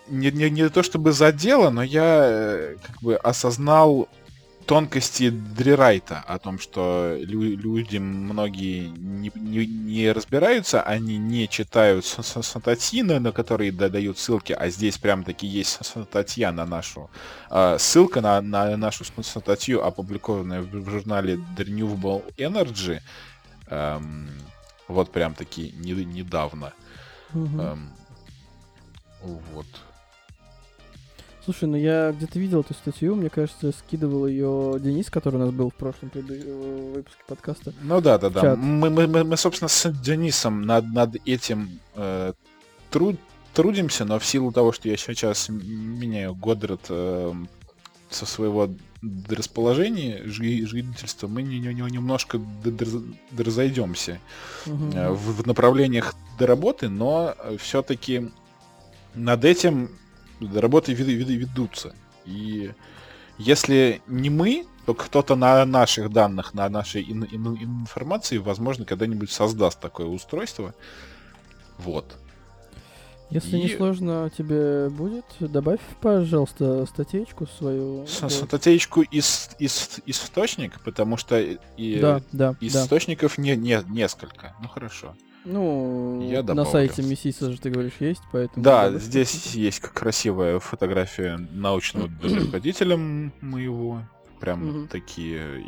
Speaker 3: Не, не, не то чтобы задело, но я э, как бы осознал тонкости дрирайта о том, что лю- люди многие не, не, не разбираются, они не читают с- с- статьи, на, которые да- дают ссылки, а здесь прям таки есть статья на нашу, э, ссылка на, на нашу статью, опубликованную в, журнале The Renewable Energy, эм, вот прям таки не, недавно.
Speaker 1: Мгм.
Speaker 3: Эм, вот.
Speaker 1: Слушай, ну я где-то видел эту статью, мне кажется, скидывал ее Денис, который у нас был в прошлом э, выпуске подкаста.
Speaker 3: Ну да, да, да. Мы, мы, мы, мы, собственно, с Денисом над, над этим э, труд, трудимся, но в силу того, что я сейчас меняю Годрат э, со своего расположения жи- жительства, мы не, не- не- немножко разойдемся
Speaker 1: Мгм.
Speaker 3: э, в, в направлениях до работы, но все-таки над этим работы вед- вед- ведутся. И если не мы, то кто-то на наших данных, на нашей ин- ин- информации, возможно, когда-нибудь создаст такое устройство. Вот.
Speaker 1: Если не
Speaker 3: и-
Speaker 1: сложно тебе будет, добавь, пожалуйста, статейку свою.
Speaker 3: С-. Статейку из, из, источник, потому что и
Speaker 1: Да, да, да.
Speaker 3: источников не, не, несколько. Ну хорошо.
Speaker 1: Ну,
Speaker 3: Я
Speaker 1: на
Speaker 3: добавлю.
Speaker 1: сайте Мессиса же, ты говоришь, есть, поэтому...
Speaker 3: Да, здесь есть красивая фотография научного руководителя моего. Прям
Speaker 1: Мгм.
Speaker 3: такие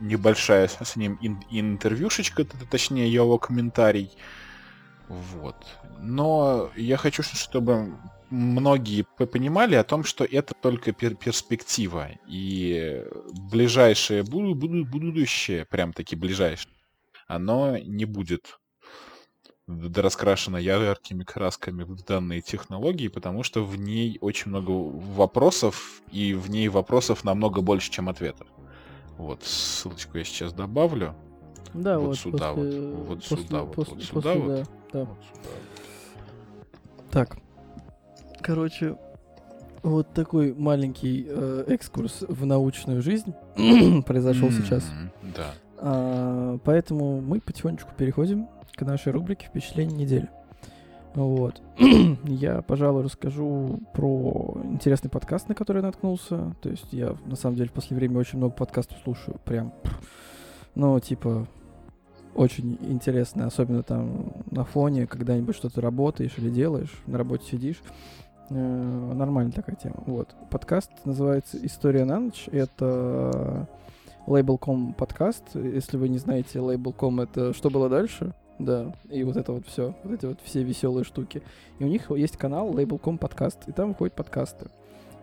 Speaker 3: небольшая с ним ин- интервьюшечка, точнее его комментарий. Вот. Но я хочу, чтобы многие понимали о том, что это только пер- перспектива. И ближайшее буду- буду- будущее, прям таки ближайшее, оно не будет раскрашена яркими красками в данные технологии, потому что в ней очень много вопросов, и в ней вопросов намного больше, чем ответов. Вот, ссылочку я сейчас добавлю.
Speaker 1: Да,
Speaker 3: вот
Speaker 1: вот,
Speaker 3: сюда
Speaker 1: после-
Speaker 3: вот, вот
Speaker 1: после-
Speaker 3: сюда вот,
Speaker 1: после-
Speaker 3: вот
Speaker 1: после-
Speaker 3: сюда вот.
Speaker 1: да, да.
Speaker 3: Вот сюда.
Speaker 1: Так. Короче, вот такой маленький э, экскурс в научную жизнь произошел сейчас.
Speaker 3: М, Да.
Speaker 1: А, поэтому мы потихонечку переходим к нашей рубрике «Впечатление недели». Вот. я, пожалуй, расскажу про интересный подкаст, на который я наткнулся. То есть я, на самом деле, в последнее время очень много подкастов слушаю. Прям, ну, типа, очень интересно. Особенно там на фоне, когда-нибудь что-то работаешь или делаешь, на работе сидишь. Э, Нормальная такая тема. Вот. Подкаст называется «История на ночь». Это Label.com подкаст. Если вы не знаете, Label.com это что было дальше? Да, и вот это вот все, вот эти вот все веселые штуки. И у них есть канал Label.com подкаст, и там выходят подкасты.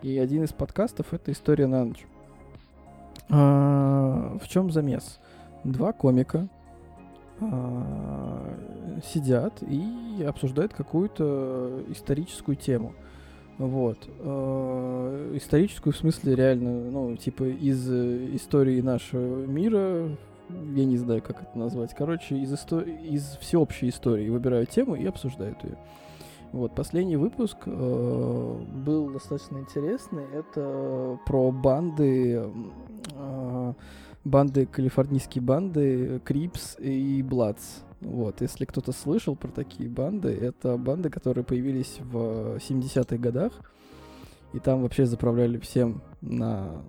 Speaker 1: И один из подкастов это «История на ночь». А, в чем замес? Два комика а, сидят и обсуждают какую-то историческую тему. Вот. А, историческую в смысле реально, ну, типа из э, истории нашего мира, я не знаю, как это назвать. Короче, из, исто- из всеобщей истории выбирают тему и обсуждают ее. Вот, последний выпуск э, был достаточно интересный. Это про банды, э, банды, калифорнийские банды, Крипс и Бладс. Вот, если кто-то слышал про такие банды, это банды, которые появились в 70-х годах, и там вообще заправляли всем на,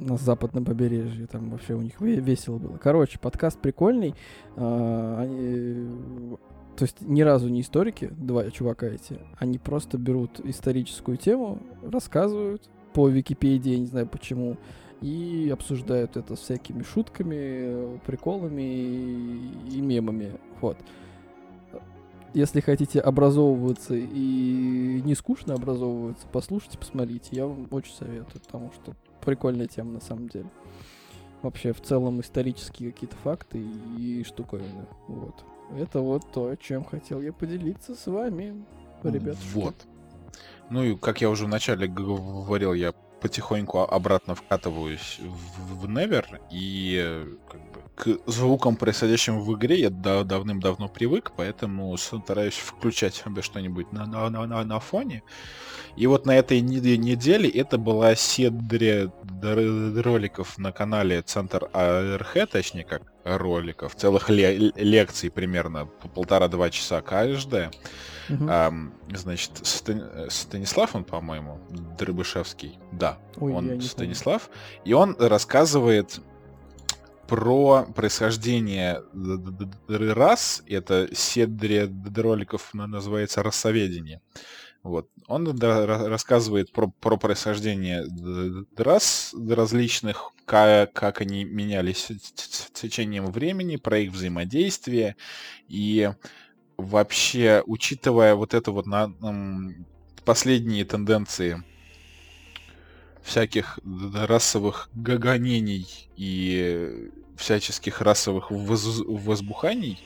Speaker 1: на западном побережье, там вообще у них ве- весело было. Короче, подкаст прикольный, а, они, то есть ни разу не историки, два чувака эти, они просто берут историческую тему, рассказывают по Википедии, я не знаю почему, и обсуждают это с всякими шутками, приколами и, и мемами. Вот. Если хотите образовываться и не скучно образовываться, послушайте, посмотрите. Я вам очень советую, потому что прикольная тема на самом деле. Вообще, в целом, исторические какие-то факты и штуковины. Вот. Это вот то, чем хотел я поделиться с вами, ребят.
Speaker 3: Вот. Ну и, как я уже вначале говорил, я потихоньку обратно вкатываюсь в, в Never, и э, как к звукам, происходящим в игре, я да- давным-давно привык, поэтому стараюсь включать себе что-нибудь на, на, на, на- фоне. И вот на этой не- неделе это была др- роликов на канале Центр АРХ, точнее как роликов, целых ле- лекций примерно по полтора-два часа каждая.
Speaker 1: Мгм.
Speaker 3: Ам, значит, Стани- Станислав, он, по-моему, Дрыбышевский, да,
Speaker 1: Ой,
Speaker 3: он
Speaker 1: не помню.
Speaker 3: Станислав, и он рассказывает про происхождение рас, это серия д- роликов на- называется «Рассоведение». Вот. Он да, ра- рассказывает про, про происхождение рас различных, как, как они менялись с- течением времени, про их взаимодействие. И вообще, учитывая вот это вот на, последние тенденции всяких расовых гонений и всяческих расовых воз- возбуханий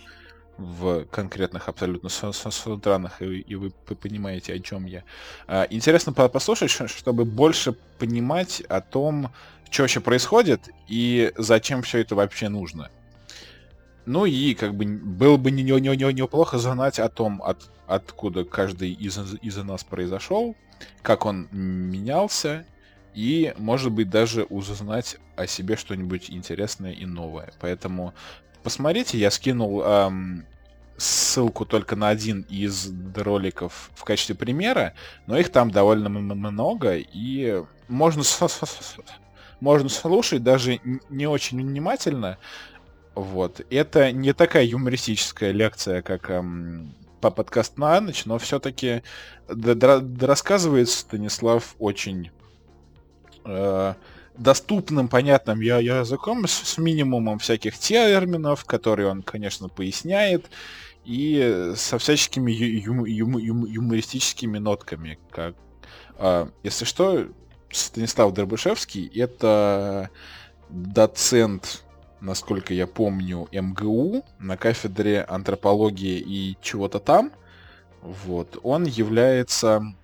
Speaker 3: в конкретных абсолютно со- со- странах, и, и вы понимаете, о чем я. А, Интересно по- послушать, чтобы больше понимать о том, что вообще происходит и зачем все это вообще нужно. Ну и как бы было бы не- не- не- не- неплохо знать о том, от, откуда каждый из, из нас произошел, как он менялся, и, может быть, даже узнать о себе что-нибудь интересное и новое. Поэтому посмотрите, я скинул ам, ссылку только на один из роликов в качестве примера, но их там довольно много, и можно, можно слушать даже не очень внимательно. Вот. Это не такая юмористическая лекция, как ам, по подкаст на ночь, но все-таки рассказывает Станислав очень э, доступным, понятным я- языком, с, с минимумом всяких терминов, которые он, конечно, поясняет, и со всяческими ю- ю- ю- ю- юмористическими нотками. Как, а, если что, Станислав Дробышевский — это доцент, насколько я помню, МГУ на кафедре антропологии и чего-то там. Вот. Он является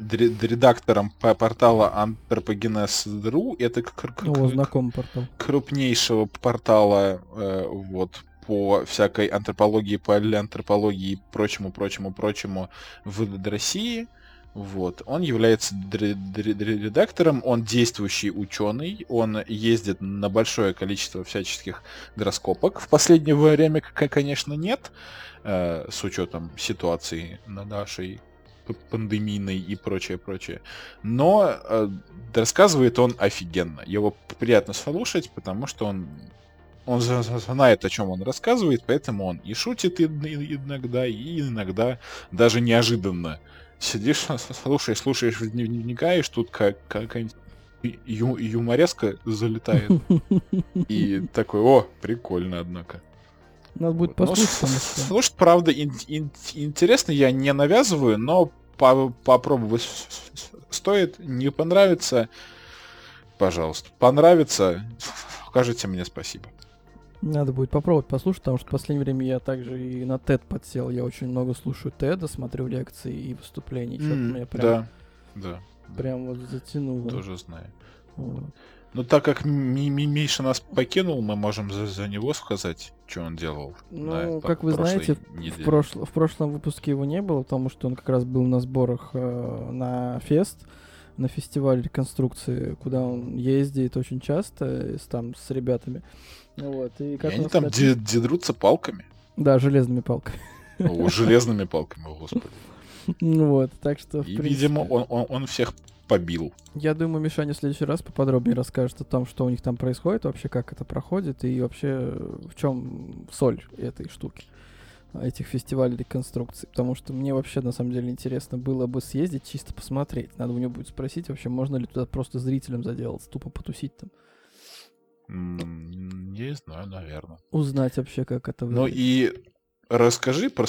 Speaker 3: редактором по- портала Anthropogenes.ru. Это
Speaker 1: О, знакомый портал.
Speaker 3: крупнейшего портала э, вот по всякой антропологии, палеантропологии и прочему, прочему, прочему в России. Вот. Он является редактором, он действующий ученый, он ездит на большое количество всяческих гороскопок. В последнее время, конечно, нет, э, с учетом ситуации на нашей пандемийной и прочее, прочее. Но э, рассказывает он офигенно. Его приятно слушать, потому что он он знает, о чем он рассказывает, поэтому он и шутит и- и- иногда, и иногда даже неожиданно. Сидишь, слушаешь, слушаешь, вни- вникаешь, тут как, какая-нибудь ю- юмореска залетает. И такой, о, прикольно, однако.
Speaker 1: Надо будет
Speaker 3: Ну,
Speaker 1: послушать.
Speaker 3: Слушать, правда, ин- ин- интересно, я не навязываю, но по- попробовать стоит. Не понравится, пожалуйста. Понравится, скажите мне спасибо.
Speaker 1: Надо будет попробовать послушать, потому что в последнее время я также и на TED подсел. Я очень много слушаю TED, смотрю лекции и выступления. Что-то
Speaker 3: М,
Speaker 1: меня прям,
Speaker 3: Да, да,
Speaker 1: прям вот затянуло.
Speaker 3: тоже знаю.
Speaker 1: Вот.
Speaker 3: Ну, так как Ми- Ми- Миша нас покинул, мы можем за, за него сказать, что он делал.
Speaker 1: Ну,
Speaker 3: на
Speaker 1: как вы знаете,
Speaker 3: неделе.
Speaker 1: В, прошло- в прошлом выпуске его не было, потому что он как раз был на сборах э, на фест, на фестиваль реконструкции, куда он ездит очень часто с, там с ребятами. Вот, и
Speaker 3: И
Speaker 1: как у
Speaker 3: они там
Speaker 1: напи-
Speaker 3: де- дедрутся палками.
Speaker 1: Да, железными палками.
Speaker 3: О, железными палками, господи.
Speaker 1: Ну Вот, так что, в
Speaker 3: И,
Speaker 1: принципе,
Speaker 3: видимо, он, он, он всех побил.
Speaker 1: Я думаю, Мишаня в следующий раз поподробнее расскажет о том, что у них там происходит, вообще как это проходит, и вообще э, в чем соль этой штуки, а, этих фестивалей реконструкции. Потому что мне вообще на самом деле интересно было бы съездить, чисто посмотреть. Надо у него будет спросить, вообще можно ли туда просто зрителям заделаться, тупо потусить там.
Speaker 3: Не знаю, наверное.
Speaker 1: Узнать вообще, как это
Speaker 3: Ну
Speaker 1: выглядит.
Speaker 3: и расскажи про,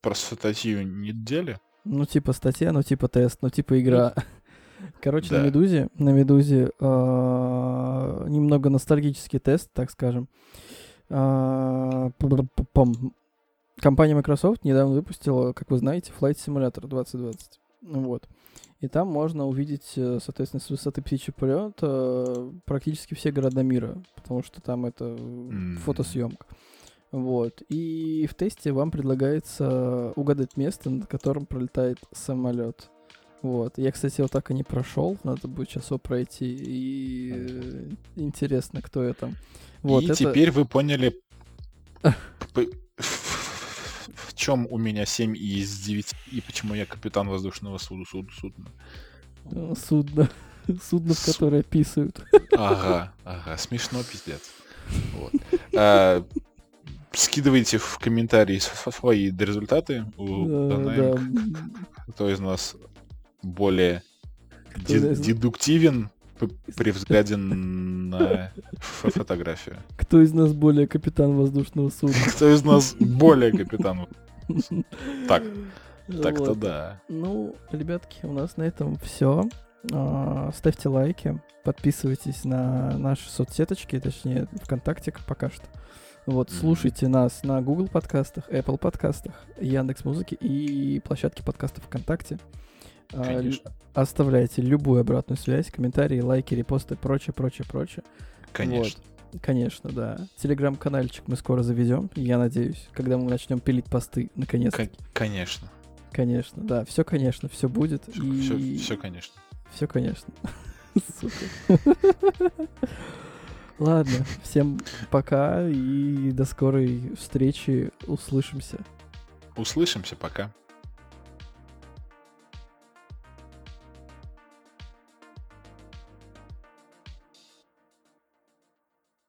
Speaker 3: про статью недели.
Speaker 1: Ну, типа статья, ну, типа тест, ну, типа игра. Короче, на
Speaker 3: Да.
Speaker 1: Медузе, на Медузе а, немного ностальгический тест, так скажем. А. Компания Microsoft недавно выпустила, как вы знаете, Flight Simulator 2020. Вот. И там можно увидеть, э, соответственно, с высоты птичьего полета практически все города мира, потому что там это э,
Speaker 3: М.
Speaker 1: фотосъемка. Вот. И в тесте вам предлагается угадать место, над которым пролетает самолет. Вот. Я, кстати, его так и не прошел. Надо будет сейчас его пройти. И э, интересно, кто я там. Вот,
Speaker 3: и
Speaker 1: это-
Speaker 3: теперь вы поняли, в чем у меня 7 из 9, и почему я капитан воздушного суду, суд, судна.
Speaker 1: э, судно. Судно, в которое писают.
Speaker 3: Ага, ага, смешно, пиздец. Вот. А, скидывайте в комментарии свои результаты. Узнаем,
Speaker 1: да.
Speaker 3: кто из нас более дедуктивен при взгляде на фо- фотографию.
Speaker 1: Кто из нас более капитан воздушного судна?
Speaker 3: Кто из нас более капитан? Так, Так-то
Speaker 1: Вот.
Speaker 3: да.
Speaker 1: Ну, ребятки, у нас на этом все. Ставьте лайки, подписывайтесь на наши соцсеточки, точнее, ВКонтакте пока что. Вот, слушайте нас на Google подкастах, Apple подкастах, Яндекс Музыки и площадке подкастов ВКонтакте. А,
Speaker 3: Конечно.
Speaker 1: Оставляйте любую обратную связь, комментарии, лайки, репосты, прочее, прочее, прочее.
Speaker 3: Конечно.
Speaker 1: Конечно, да. Телеграм-канальчик мы скоро заведем, я надеюсь, когда мы начнем пилить посты, наконец-то.
Speaker 3: Кон- Конечно.
Speaker 1: Конечно, да, все, конечно, все будет.
Speaker 3: Все,
Speaker 1: и...
Speaker 3: все, конечно.
Speaker 1: Все, конечно. Сука. Ладно, всем пока и до скорой встречи. Услышимся.
Speaker 3: Услышимся, пока.